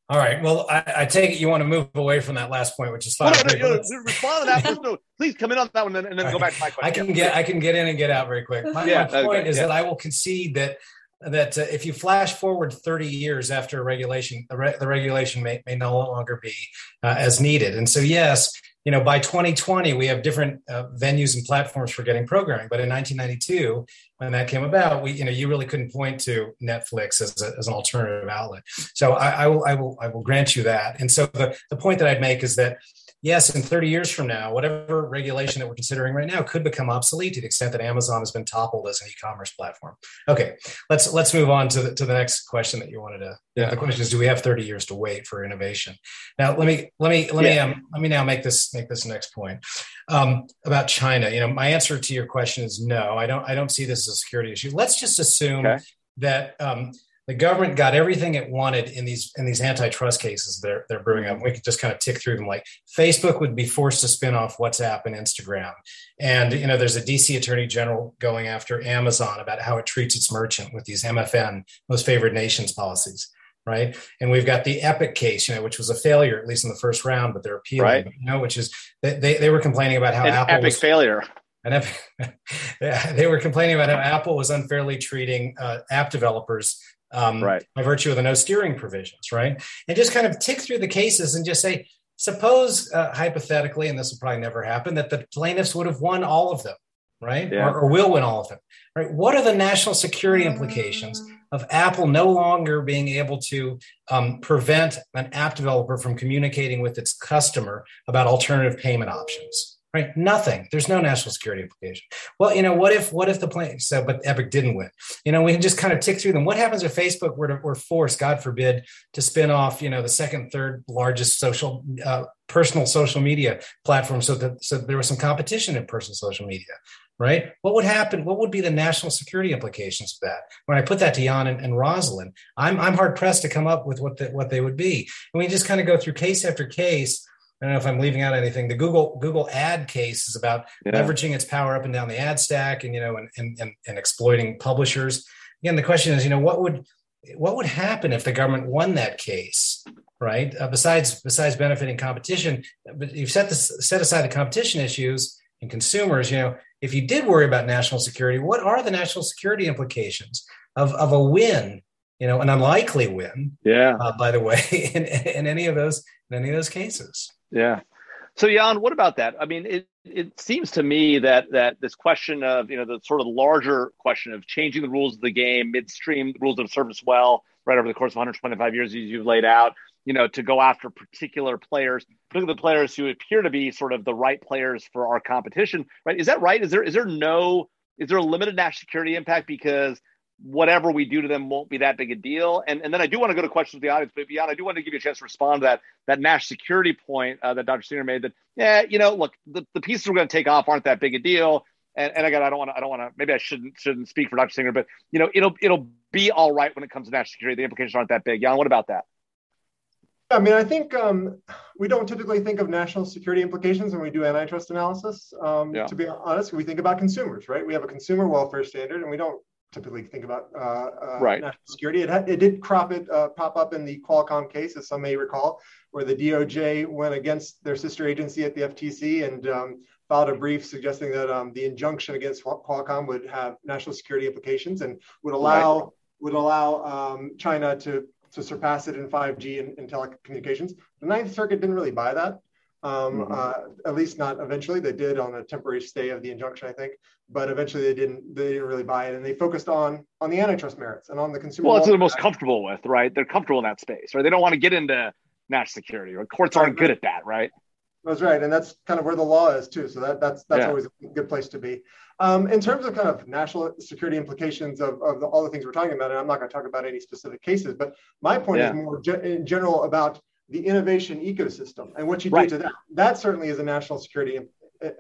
All right. Well, I, I, take it you want to move away from that last point, which is fine. Well, no, no, no, respond to that. no, please come in on that one and, and then go back to my question. I can get I can get in and get out very quick. My, yeah, my point okay, is yeah. that I will concede that that uh, if you flash forward 30 years after a regulation, the, re- the regulation may, may no longer be uh, as needed. And so, yes, you know, by 2020, we have different uh, venues and platforms for getting programming. But in 1992, when that came about, we, you know, you really couldn't point to Netflix as, a, as an alternative outlet. So I, I, will, I will, I will grant you that. And so the, the point that I'd make is that yes, in 30 years from now, whatever regulation that we're considering right now could become obsolete to the extent that Amazon has been toppled as an e-commerce platform. Okay, let's let's move on to the, to the next question that you wanted to. Yeah. The question is, do we have 30 years to wait for innovation? Now, let me let me let yeah. me um, let me now make this make this next point um, about China. You know, my answer to your question is no. I don't I don't see this as a security issue. Let's just assume okay. that. Um, the government got everything it wanted in these in these antitrust cases they're they're brewing up. We could just kind of tick through them. Like Facebook would be forced to spin off WhatsApp and Instagram, and you know there's a DC Attorney General going after Amazon about how it treats its merchant with these MFN most favored nations policies, right? And we've got the Epic case, you know, which was a failure at least in the first round, but they're appealing, right. you know, which is they they, they were complaining about how An Apple epic was, failure. And they were complaining about how Apple was unfairly treating uh, app developers um, right. by virtue of the no steering provisions, right? And just kind of tick through the cases and just say, suppose uh, hypothetically, and this will probably never happen, that the plaintiffs would have won all of them, right? Yeah. Or, or, will win all of them, right? What are the national security implications of Apple no longer being able to um, prevent an app developer from communicating with its customer about alternative payment options? Right? Nothing. There's no national security implication. Well, you know, what if what if the plan so but Epic didn't win? You know, we can just kind of tick through them. What happens if Facebook were to were forced, God forbid, to spin off, you know, the second, third largest social uh, personal social media platform so that so there was some competition in personal social media right? What would happen? What would be the national security implications of that? When I put that to Jan and, and Rosalind, I'm, I'm hard pressed to come up with what the, what they would be. And we just kind of go through case after case I don't know if I'm leaving out anything. The Google Google ad case is about yeah. leveraging its power up and down the ad stack, and you know, and, and and and exploiting publishers. Again, the question is, you know, what would what would happen if the government won that case, right? Uh, besides besides benefiting competition, but you've set this set aside the competition issues and consumers. You know, if you did worry about national security, what are the national security implications of of a win? You know, an unlikely win. Yeah. Uh, by the way, in, in any of those in any of those cases. Yeah. So Jan, what about that? I mean, it, it seems to me that that this question of you know the sort of larger question of changing the rules of the game midstream, rules served us well right over the course of 125 years, as you've laid out, you know, to go after particular players, particularly the players who appear to be sort of the right players for our competition, right? Is that right? Is there is there no is there a limited national security impact because whatever we do to them won't be that big a deal. And, and then I do want to go to questions of the audience, but beyond, I do want to give you a chance to respond to that, that national security point uh, that Dr. Singer made that, yeah, you know, look, the, the pieces we're going to take off aren't that big a deal. And, and again, I don't want to, I don't want to, maybe I shouldn't, shouldn't speak for Dr. Singer, but you know, it'll, it'll be all right when it comes to national security. The implications aren't that big. Jan, what about that? I mean, I think um, we don't typically think of national security implications when we do antitrust analysis. Um, yeah. To be honest, we think about consumers, right? We have a consumer welfare standard, and we don't typically think about uh, uh, right. national security. It, had, it did crop it uh, pop up in the Qualcomm case, as some may recall, where the DOJ went against their sister agency at the FTC and um, filed a brief suggesting that um, the injunction against Qualcomm would have national security implications and would allow right. would allow um, China to to surpass it in 5G and, and telecommunications. The Ninth Circuit didn't really buy that. Um, mm-hmm. uh, at least not eventually. They did on a temporary stay of the injunction, I think, but eventually they didn't. They didn't really buy it, and they focused on on the antitrust merits and on the consumer. Well, it's what they're most comfortable with, right? They're comfortable in that space, right? They don't want to get into national security, or courts aren't good at that, right? That's right, and that's kind of where the law is too. So that that's that's yeah. always a good place to be. Um, in terms of kind of national security implications of, of the, all the things we're talking about, and I'm not going to talk about any specific cases, but my point yeah. is more ge- in general about the innovation ecosystem and what you right. do to that. That certainly is a national security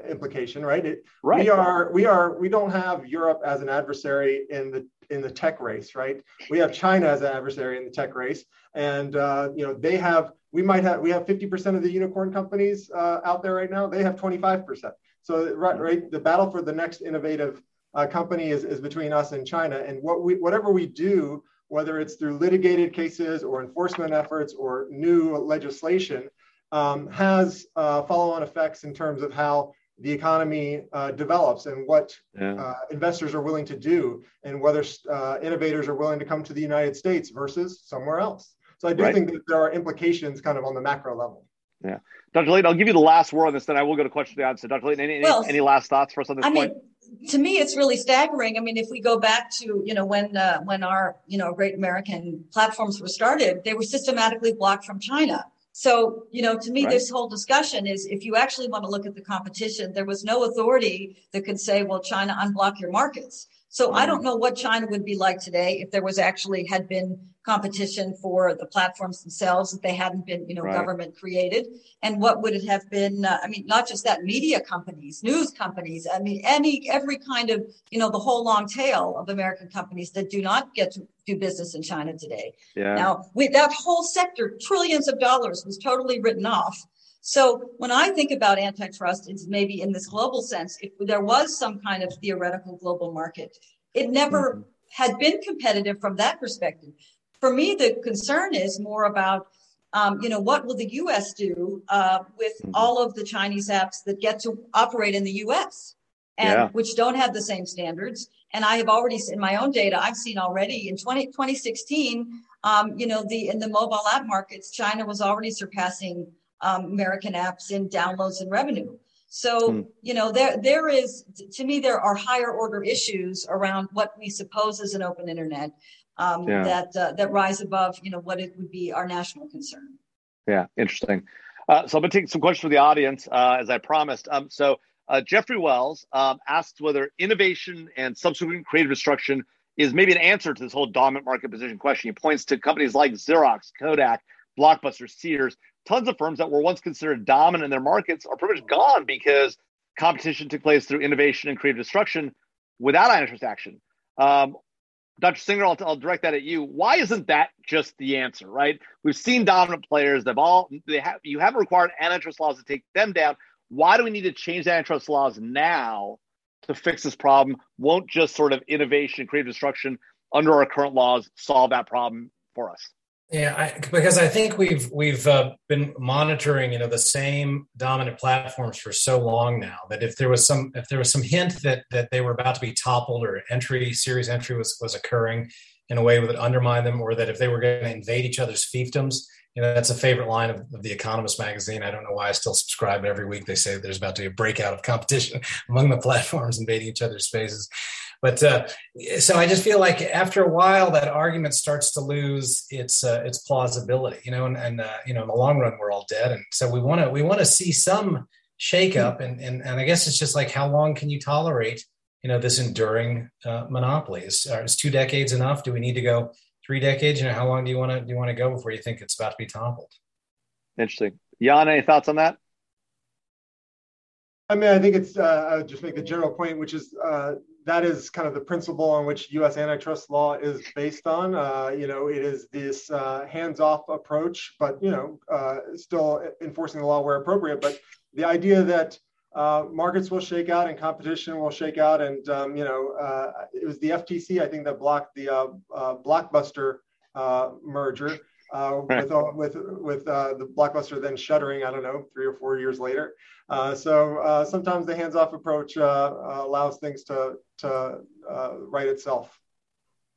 implication, right? It, right? We are we are we don't have Europe as an adversary in the in the tech race, right? We have China as an adversary in the tech race, and uh, you know they have. We might have we have 50% of the unicorn companies uh, out there right now. They have 25%. So right, right, the battle for the next innovative uh, company is, is between us and China. And what we whatever we do, whether it's through litigated cases or enforcement efforts or new legislation, um, has uh, follow-on effects in terms of how the economy uh, develops and what yeah. uh, investors are willing to do and whether uh, innovators are willing to come to the United States versus somewhere else. So I do right. think that there are implications kind of on the macro level. Yeah. Dr. Layton, I'll give you the last word on this, then I will go to question the answer. Dr. Layton, any, well, any, any, last thoughts for us on this I point? Mean, to me, it's really staggering. I mean, if we go back to, you know, when, uh, when our, you know, great American platforms were started, they were systematically blocked from China. So, you know, to me, right. this whole discussion is if you actually want to look at the competition, there was no authority that could say, well, China, unblock your markets. So. I don't know what China would be like today if there was actually had been competition for the platforms themselves if they hadn't been, you know, right. government created. And what would it have been? Uh, I mean, not just that media companies, news companies. I mean, any, every kind of, you know, the whole long tail of American companies that do not get to do business in China today. Yeah. Now, we, that whole sector, trillions of dollars was totally written off. So when I think about antitrust, it's maybe in this global sense, if there was some kind of theoretical global market, it never mm-hmm. had been competitive from that perspective for me, the concern is more about, um, you know, what will the U.S. do uh, with mm-hmm. all of the Chinese apps that get to operate in the U.S. and yeah. which don't have the same standards. And I have already, in my own data, I've seen already in 20, 2016, um, you know, the in the mobile app markets, China was already surpassing um, American apps in downloads and revenue. So, mm. you know, there there is to me there are higher order issues around what we suppose is an open internet, um, yeah. that uh, that rise above you know what it would be our national concern. Yeah, interesting. Uh, so I'm going to take some questions from the audience uh, as I promised. Um, so uh, Jeffrey Wells um, asks whether innovation and subsequent creative destruction is maybe an answer to this whole dominant market position question. He points to companies like Xerox, Kodak, Blockbuster, Sears, tons of firms that were once considered dominant in their markets are pretty much gone because competition took place through innovation and creative destruction without antitrust action. Um, Dr. Singer, I'll, I'll, direct that at you. Why isn't that just the answer, right? We've seen dominant players. They've all they have. You haven't required antitrust laws to take them down. Why do we need to change antitrust laws now to fix this problem? Won't just sort of innovation creative destruction under our current laws solve that problem for us? Yeah, I, because I think we've we've uh, been monitoring, you know, the same dominant platforms for so long now that if there was some if there was some hint that that they were about to be toppled or entry series entry was was occurring in a way that would undermine them, or that if they were going to invade each other's fiefdoms, you know, that's a favorite line of, of, the Economist magazine. I don't know why I still subscribe every week. They say there's about to be a breakout of competition among the platforms invading each other's spaces. But uh, so I just feel like after a while, that argument starts to lose its uh, its plausibility, you know, and, and uh, you know, in the long run, we're all dead, and so we want to we want to see some shakeup, and, and and I guess it's just like how long can you tolerate, you know, this enduring uh, monopoly? Is, is two decades enough? Do we need to go three decades? You know, how long do you want to do you want to go before you think it's about to be toppled? Interesting, Jan. Any thoughts on that? I mean, I think it's. Uh, I would just make a general point, which is uh, that is kind of the principle on which U.S. antitrust law is based on. Uh, you know, it is this uh, hands-off approach, but you know, uh, still enforcing the law where appropriate. But the idea that uh, markets will shake out and competition will shake out, and um, you know, uh, it was the FTC I think that blocked the uh, blockbuster merger. Uh, with with with uh, the blockbuster then shuttering. I don't know, three or four years later. Uh, so sometimes the hands-off approach allows things to to uh, right itself.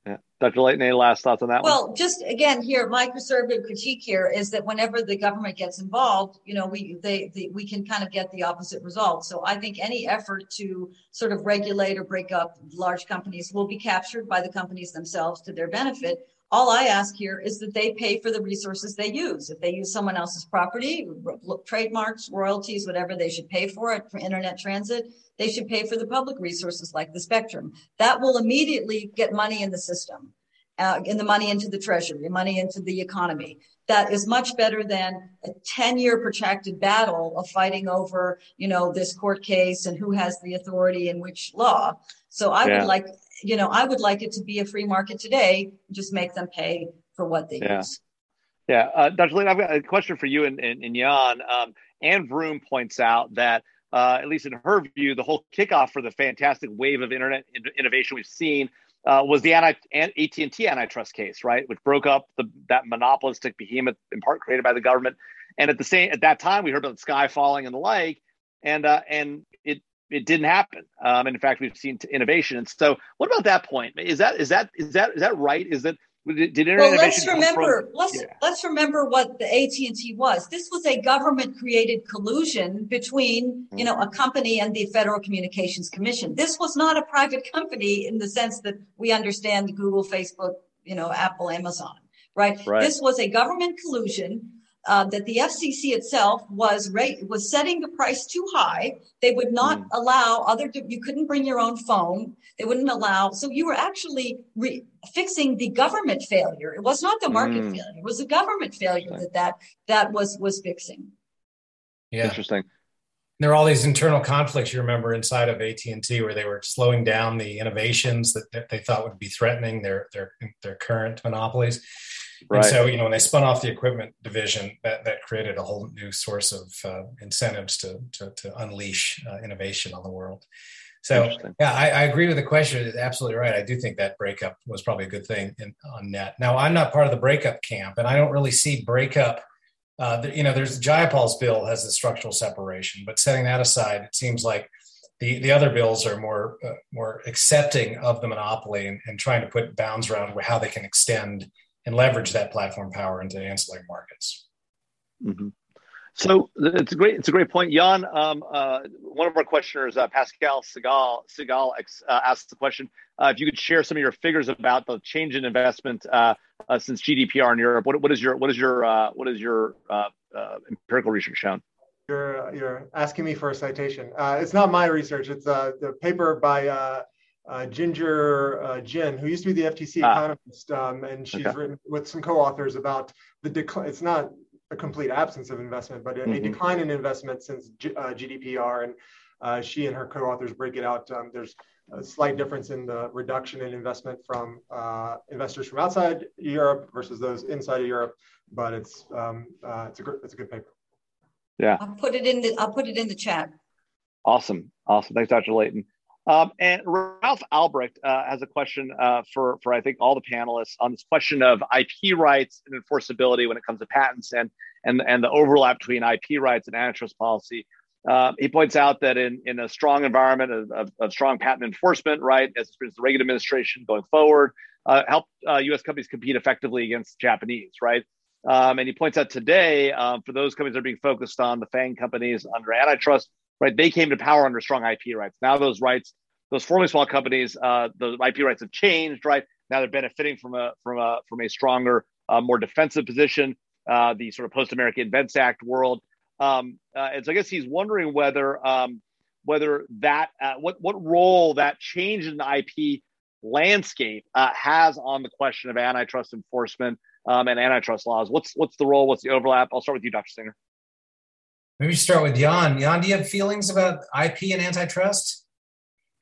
Yeah. Dr. Layton, any last thoughts on that well, one? just again here, my conservative critique here is that whenever the government gets involved, you know, we they, they we can kind of get the opposite result. So I think any effort to sort of regulate or break up large companies will be captured by the companies themselves to their benefit all I ask here is that they pay for the resources they use. If they use someone else's property, trademarks, royalties, whatever, they should pay for it for internet transit. They should pay for the public resources like the spectrum. That will immediately get money in the system, uh, in the money into the treasury, money into the economy. That is much better than a 10 year protracted battle of fighting over, you know, this court case and who has the authority in which law. So I yeah. would like you know, I would like it to be a free market today. Just make them pay for what they yeah. use. Yeah, uh, Dr. Lane, I've got a question for you and, and, and Jan. Um, Anne Vroom points out that, uh, at least in her view, the whole kickoff for the fantastic wave of internet innovation we've seen uh, was the anti- AT&T antitrust case, right, which broke up the, that monopolistic behemoth in part created by the government. And at the same at that time, we heard about the sky falling and the like, and uh, and it it didn't happen. Um, and in fact, we've seen innovation. And so, what about that point? Is that is that is that is that right? Is that did, did well, let's remember. From, let's yeah. let's remember what the AT and T was. This was a government-created collusion between you know a company and the Federal Communications Commission. This was not a private company in the sense that we understand Google, Facebook, you know, Apple, Amazon. Right. right. This was a government collusion uh, that the FCC itself was rate, was setting the price too high. They would not mm. allow other. You couldn't bring your own phone. They wouldn't allow. So you were actually re- fixing the government failure. It was not the market mm. failure. It was the government failure that that that was was fixing. Yeah, interesting. There are all these internal conflicts you remember inside of AT and T, where they were slowing down the innovations that, that they thought would be threatening their their their current monopolies Right. And so, you know, when they spun off the equipment division, that, that created a whole new source of uh, incentives to, to, to unleash uh, innovation on the world. So, yeah, I, I, agree with the question. It's absolutely right. I do think that breakup was probably a good thing in, on net. Now, I'm not part of the breakup camp, and I don't really see breakup. Uh, you know, there's Jayapal's bill has the structural separation, but setting that aside, it seems like the, the other bills are more uh, more accepting of the monopoly and, and trying to put bounds around how they can extend and leverage that platform power into ancillary markets. Mm-hmm. So it's a great it's a great point, Jan. Um, uh, one of our questioners, uh, Pascal Segal, Segal uh, asked the question: uh, if you could share some of your figures about the change in investment uh, uh, since GDPR in Europe. What, what is your what is your what is your empirical research shown? You're you're asking me for a citation. it's not my research. It's the paper by uh, Ginger uh, Jin, who used to be the FTC ah. economist, um, and she's okay. written with some co-authors about the decline. It's not a complete absence of investment, but a, mm-hmm. a decline in investment since G- uh, GDPR. And uh, she and her co-authors break it out. Um, there's a slight difference in the reduction in investment from uh, investors from outside Europe versus those inside of Europe, but it's um, uh, it's a good it's a good paper. Yeah, I'll put it in the I'll put it in the chat. Awesome, awesome. Thanks, Dr. Layton. Um, and Ralph Albrecht uh, has a question uh, for, for I think all the panelists on this question of IP rights and enforceability when it comes to patents and and and the overlap between IP rights and antitrust policy. Uh, he points out that in, in a strong environment of, of, of strong patent enforcement, right, as experienced the Reagan administration going forward, uh, help U.S. Uh, companies compete effectively against Japanese, right? Um, and he points out today, um, for those companies that are being focused on the FANG companies under antitrust, right? They came to power under strong IP rights. Now those rights, those formerly small companies, uh, the IP rights have changed, right? Now they're benefiting from a from a from a stronger, uh, more defensive position. Uh, the sort of post-American Invents Act world, um, uh, and so I guess he's wondering whether um, whether that uh, what what role that change in the IP landscape uh, has on the question of antitrust enforcement um, and antitrust laws. What's what's the role? What's the overlap? I'll start with you, Dr. Singer. Maybe start with Jan. Jan, do you have feelings about IP and antitrust?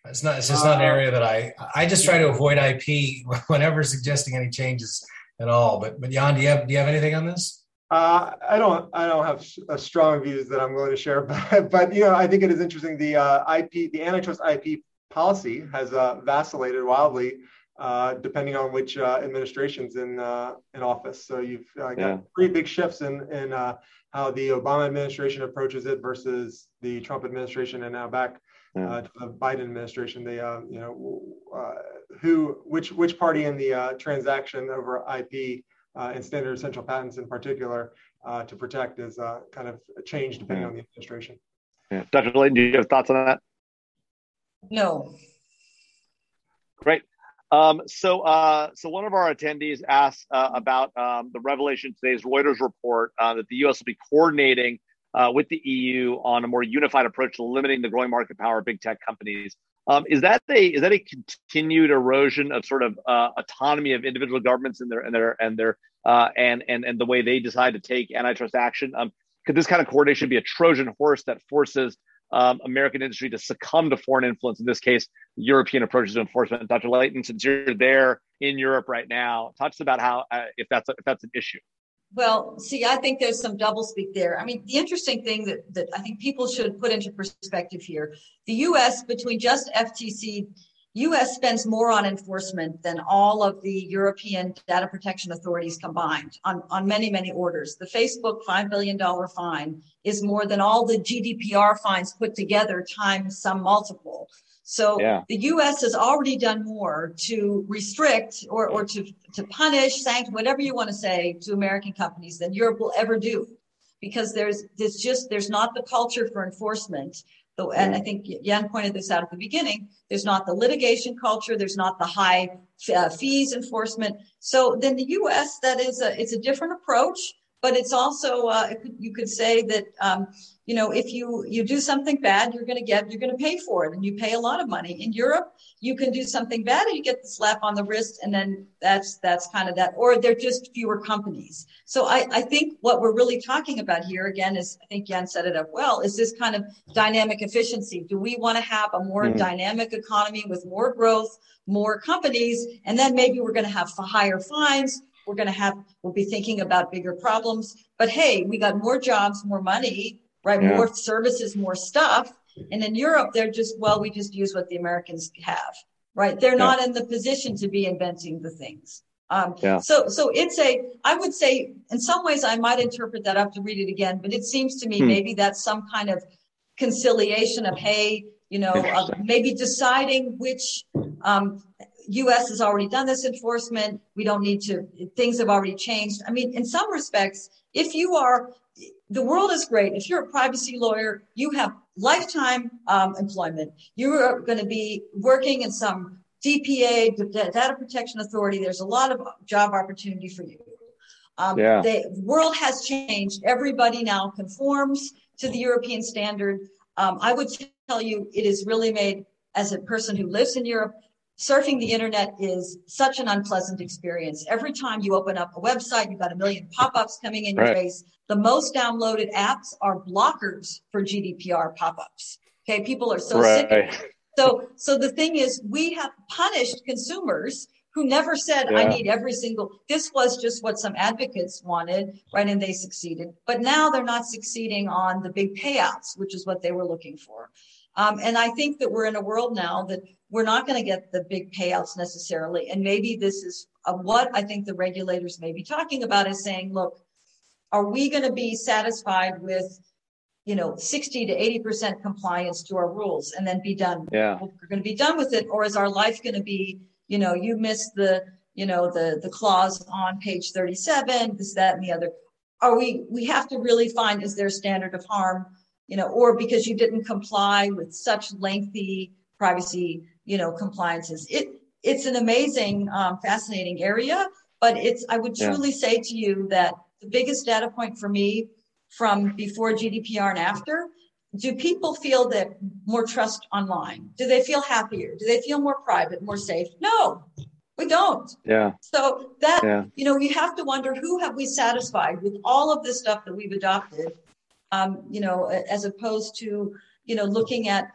It's not. It's just not an area that I. I just try to avoid IP whenever suggesting any changes at all. But but Jan, do you have do you have anything on this? Uh, I don't. I don't have uh, strong views that I'm going to share. But but you know, I think it is interesting. The uh, IP, the antitrust IP policy has uh, vacillated wildly uh, depending on which uh, administration's in uh, in office. So you've uh, got yeah. pretty big shifts in in uh, how the Obama administration approaches it versus the Trump administration, and now back yeah. Uh, to the Biden administration. They you know who which which party in the transaction over IP and standard essential patents in particular to protect is kind of changed depending yeah. on the administration. Yeah. Dr. Layton, do you have thoughts on that? No. Great. Um, so, uh, so one of our attendees asked uh, about um, the revelation today's Reuters report uh, that the U.S. will be coordinating uh, with the EU on a more unified approach to limiting the growing market power of big tech companies. Um, is that a is that a continued erosion of sort of uh, autonomy of individual governments and their and their and their uh, and and and the way they decide to take antitrust action? Um, could this kind of coordination be a Trojan horse that forces um, American industry to succumb to foreign influence. In this case, European approaches to enforcement. Dr. Layton, since you're there in Europe right now, talk to us about how uh, if that's a, if that's an issue. Well, see, I think there's some doublespeak there. I mean, the interesting thing that, that I think people should put into perspective here the US, between just FTC, US spends more on enforcement than all of the European data protection authorities combined on, on many, many orders. The Facebook $5 billion fine is more than all the GDPR fines put together times some multiple. So yeah. the U.S. has already done more to restrict or, or to, to punish, sanction, whatever you want to say to American companies than Europe will ever do. Because there's, there's just, there's not the culture for enforcement. So, and I think Jan pointed this out at the beginning. There's not the litigation culture. There's not the high uh, fees enforcement. So then the U.S. that is a, it's a different approach, but it's also, uh, you could say that, um, you know if you you do something bad you're going to get you're going to pay for it and you pay a lot of money. In europe you can do something bad and you get the slap on the wrist and then that's that's kind of that or they're just fewer companies. So i i think what we're really talking about here again is i think jan set it up well is this kind of dynamic efficiency. Do we want to have a more mm-hmm. dynamic economy with more growth more companies and then maybe we're going to have higher fines we're going to have we'll be thinking about bigger problems but hey we got more jobs more money right? Yeah. More services, more stuff. And in Europe, they're just, well, we just use what the Americans have, right? They're yeah. not in the position to be inventing the things. Um, yeah. So, so it's a, I would say in some ways I might interpret that up to read it again, but it seems to me hmm. maybe that's some kind of conciliation of, hey, you know, uh, maybe deciding which, um, U.S. has already done this enforcement. We don't need to, things have already changed. I mean, in some respects, if you are the world is great. If you're a privacy lawyer, you have lifetime um, employment. You are going to be working in some DPA, Data Protection Authority. There's a lot of job opportunity for you. Um, yeah. The world has changed. Everybody now conforms to the European standard. Um, I would tell you, it is really made as a person who lives in Europe. Surfing the internet is such an unpleasant experience. Every time you open up a website, you've got a million pop-ups coming in your face. The most downloaded apps are blockers for GDPR pop-ups. Okay, people are so right. sick. So, so the thing is, we have punished consumers who never said, yeah. I need every single, this was just what some advocates wanted, right? And they succeeded. But now they're not succeeding on the big payouts, which is what they were looking for. Um, and I think that we're in a world now that we're not going to get the big payouts necessarily. And maybe this is uh, what I think the regulators may be talking about is saying, look, are we going to be satisfied with you know 60 to 80 percent compliance to our rules and then be done? Yeah. We're going to be done with it or is our life going to be you know you missed the you know the the clause on page 37 this that and the other. Are we we have to really find is there a standard of harm you know or because you didn't comply with such lengthy privacy you know compliances it it's an amazing um, fascinating area but it's i would truly yeah. say to you that the biggest data point for me from before GDPR and after. Do people feel that more trust online? Do they feel happier? Do they feel more private, more safe? No, we don't. Yeah. So that yeah. you know, you have to wonder who have we satisfied with all of this stuff that we've adopted, um, you know, as opposed to you know looking at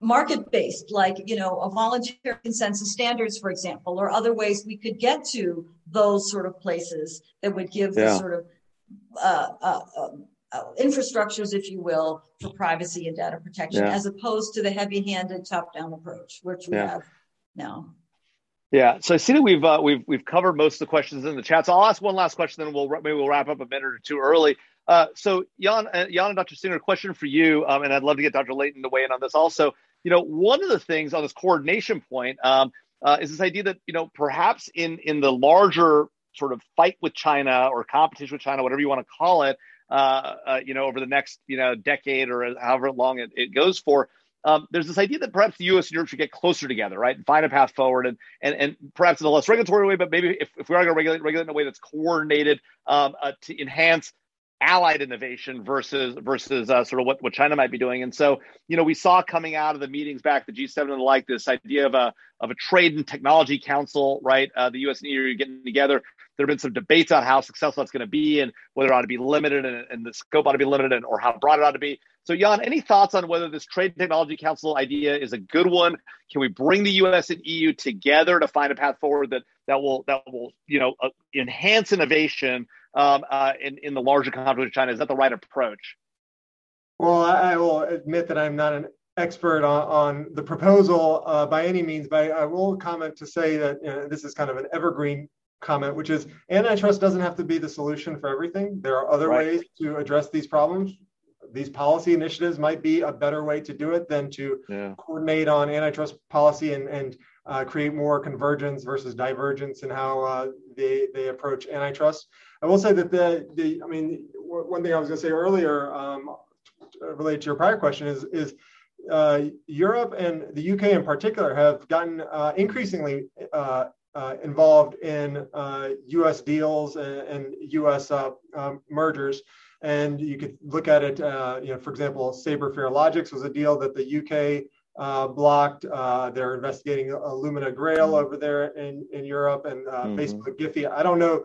market based, like you know, a voluntary consensus standards, for example, or other ways we could get to those sort of places that would give yeah. the sort of uh, uh, um, uh, infrastructures, if you will, for privacy and data protection, yeah. as opposed to the heavy-handed top-down approach, which we yeah. have now. Yeah, so I see that we've uh, we've we've covered most of the questions in the chat. So I'll ask one last question, then we'll maybe we'll wrap up a minute or two early. Uh, so Jan, uh, Jan and Dr. Singer, question for you, um, and I'd love to get Dr. Layton to weigh in on this also. You know, one of the things on this coordination point, um, uh, is this idea that you know perhaps in in the larger sort of fight with China or competition with China, whatever you want to call it, uh, uh, you know, over the next you know decade or however long it, it goes for. Um, there's this idea that perhaps the U.S. and Europe should get closer together, right, and find a path forward, and and and perhaps in a less regulatory way, but maybe if, if we are going to regulate, regulate in a way that's coordinated um, uh, to enhance allied innovation versus versus uh, sort of what, what China might be doing. And so, you know, we saw coming out of the meetings back, the G7 and the like, this idea of a of a trade and technology council, right? Uh, the U.S. and EU getting together. There have been some debates on how successful that's going to be and whether it ought to be limited and, and the scope ought to be limited and, or how broad it ought to be. So, Jan, any thoughts on whether this Trade Technology Council idea is a good one? Can we bring the U.S. and EU together to find a path forward that that will that will you know uh, enhance innovation um, uh, in in the larger conflict with China? Is that the right approach? Well, I will admit that I'm not an expert on, on the proposal uh, by any means, but I, I, will comment to say that you know, this is kind of an evergreen comment, which is antitrust doesn't have to be the solution for everything. There are other right. ways to address these problems. These policy initiatives might be a better way to do it than to yeah. coordinate on antitrust policy and, and uh, create more convergence versus divergence in how uh, they, they approach antitrust. I will say that the, the I mean, one thing I was going to say earlier um, related to your prior question is, is uh, Europe and the UK in particular have gotten uh, increasingly uh, uh involved in U.S. Uh, deals and, and U.S. Um, mergers. And you could look at it, you know, for example, Sabre Farelogix was a deal that the UK uh, blocked. Uh, they're investigating Illumina Grail mm-hmm. over there in, in Europe and uh, mm-hmm. Facebook Giphy. I don't know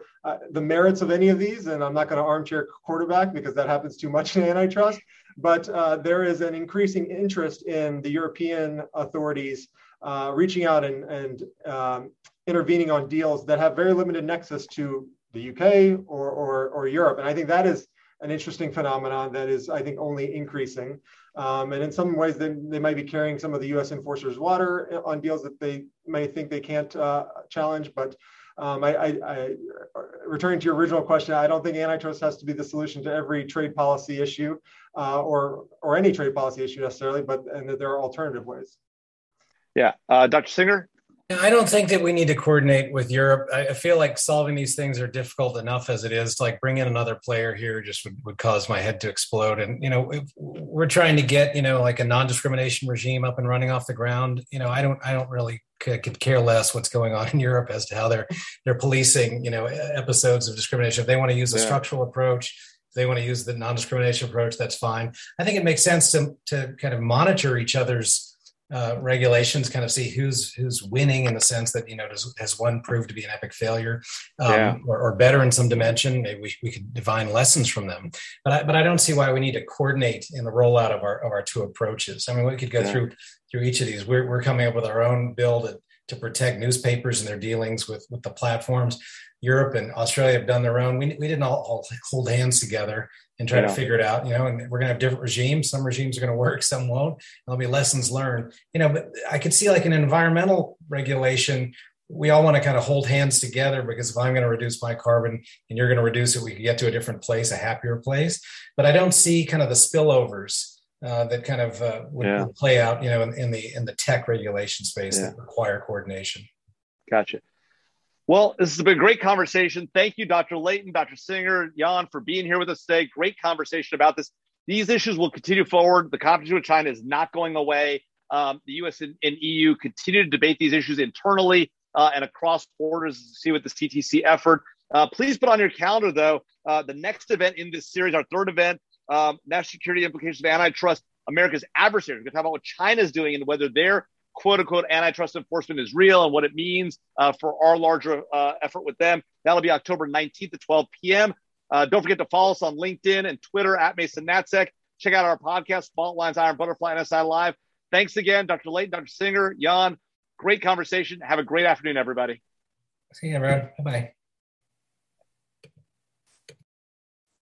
the merits of any of these, and I'm not going to armchair quarterback because that happens too much in antitrust but uh, there is an increasing interest in the European authorities uh, reaching out and, and um, intervening on deals that have very limited nexus to the UK or, or, or, Europe. And I think that is an interesting phenomenon that is, I think, only increasing. Um, and in some ways, they, they might be carrying some of the US enforcers' water on deals that they may think they can't uh, challenge. But um, I, I, I, returning to your original question, I don't think antitrust has to be the solution to every trade policy issue uh, or or any trade policy issue necessarily, but and that there are alternative ways. Yeah, uh, Dr. Singer. I don't think that we need to coordinate with Europe. I feel like solving these things are difficult enough as it is. Like bringing another player here just would, would cause my head to explode. And you know, we're trying to get you know like a non-discrimination regime up and running off the ground. You know, I don't I don't really could care less what's going on in Europe as to how they're they're policing you know episodes of discrimination. If they want to use a yeah. structural approach, if they want to use the non-discrimination approach, that's fine. I think it makes sense to to kind of monitor each other's uh, regulations, kind of see who's who's winning in the sense that you know does, has one proved to be an epic failure um, yeah. or, or, better in some dimension? Maybe we, we could divine lessons from them. But I, but I don't see why we need to coordinate in the rollout of our of our two approaches. I mean, we could go yeah. through through each of these. We're we're coming up with our own bill to to protect newspapers and their dealings with with the platforms. Europe and Australia have done their own. We, we didn't all, all hold hands together and try yeah. to figure it out, you know, and we're going to have different regimes. Some regimes are going to work, some won't. There'll be lessons learned, you know, but I could see like an environmental regulation. We all want to kind of hold hands together because if I'm going to reduce my carbon and you're going to reduce it, we can get to a different place, a happier place. But I don't see kind of the spillovers uh, that kind of uh, would, yeah. would, play out, you know, in, in, the in the tech regulation space yeah. that require coordination. Gotcha. Well, this has been a great conversation. Thank you, Dr. Layton, Dr. Singer, Jan, for being here with us today. Great conversation about this. These issues will continue forward. The competition with China is not going away. Um, the U.S. and, and, EU continue to debate these issues internally uh, and across borders. To see with this TTC effort. Uh, please put on your calendar, though, uh, the next event in this series, our third event, um, national security implications of antitrust, America's adversaries. We're going to talk about what China's doing and whether they're quote unquote antitrust enforcement is real and what it means uh, for our larger uh, effort with them. That'll be October 19th at 12 p.m. Uh, don't forget to follow us on LinkedIn and Twitter at Mason NatSec. Check out our podcast, Fault Lines Iron Butterfly and SI Live. Thanks again, Dr. Layton, Dr. Singer, Jan. Great conversation. Have a great afternoon, everybody. See you, everyone. Bye bye.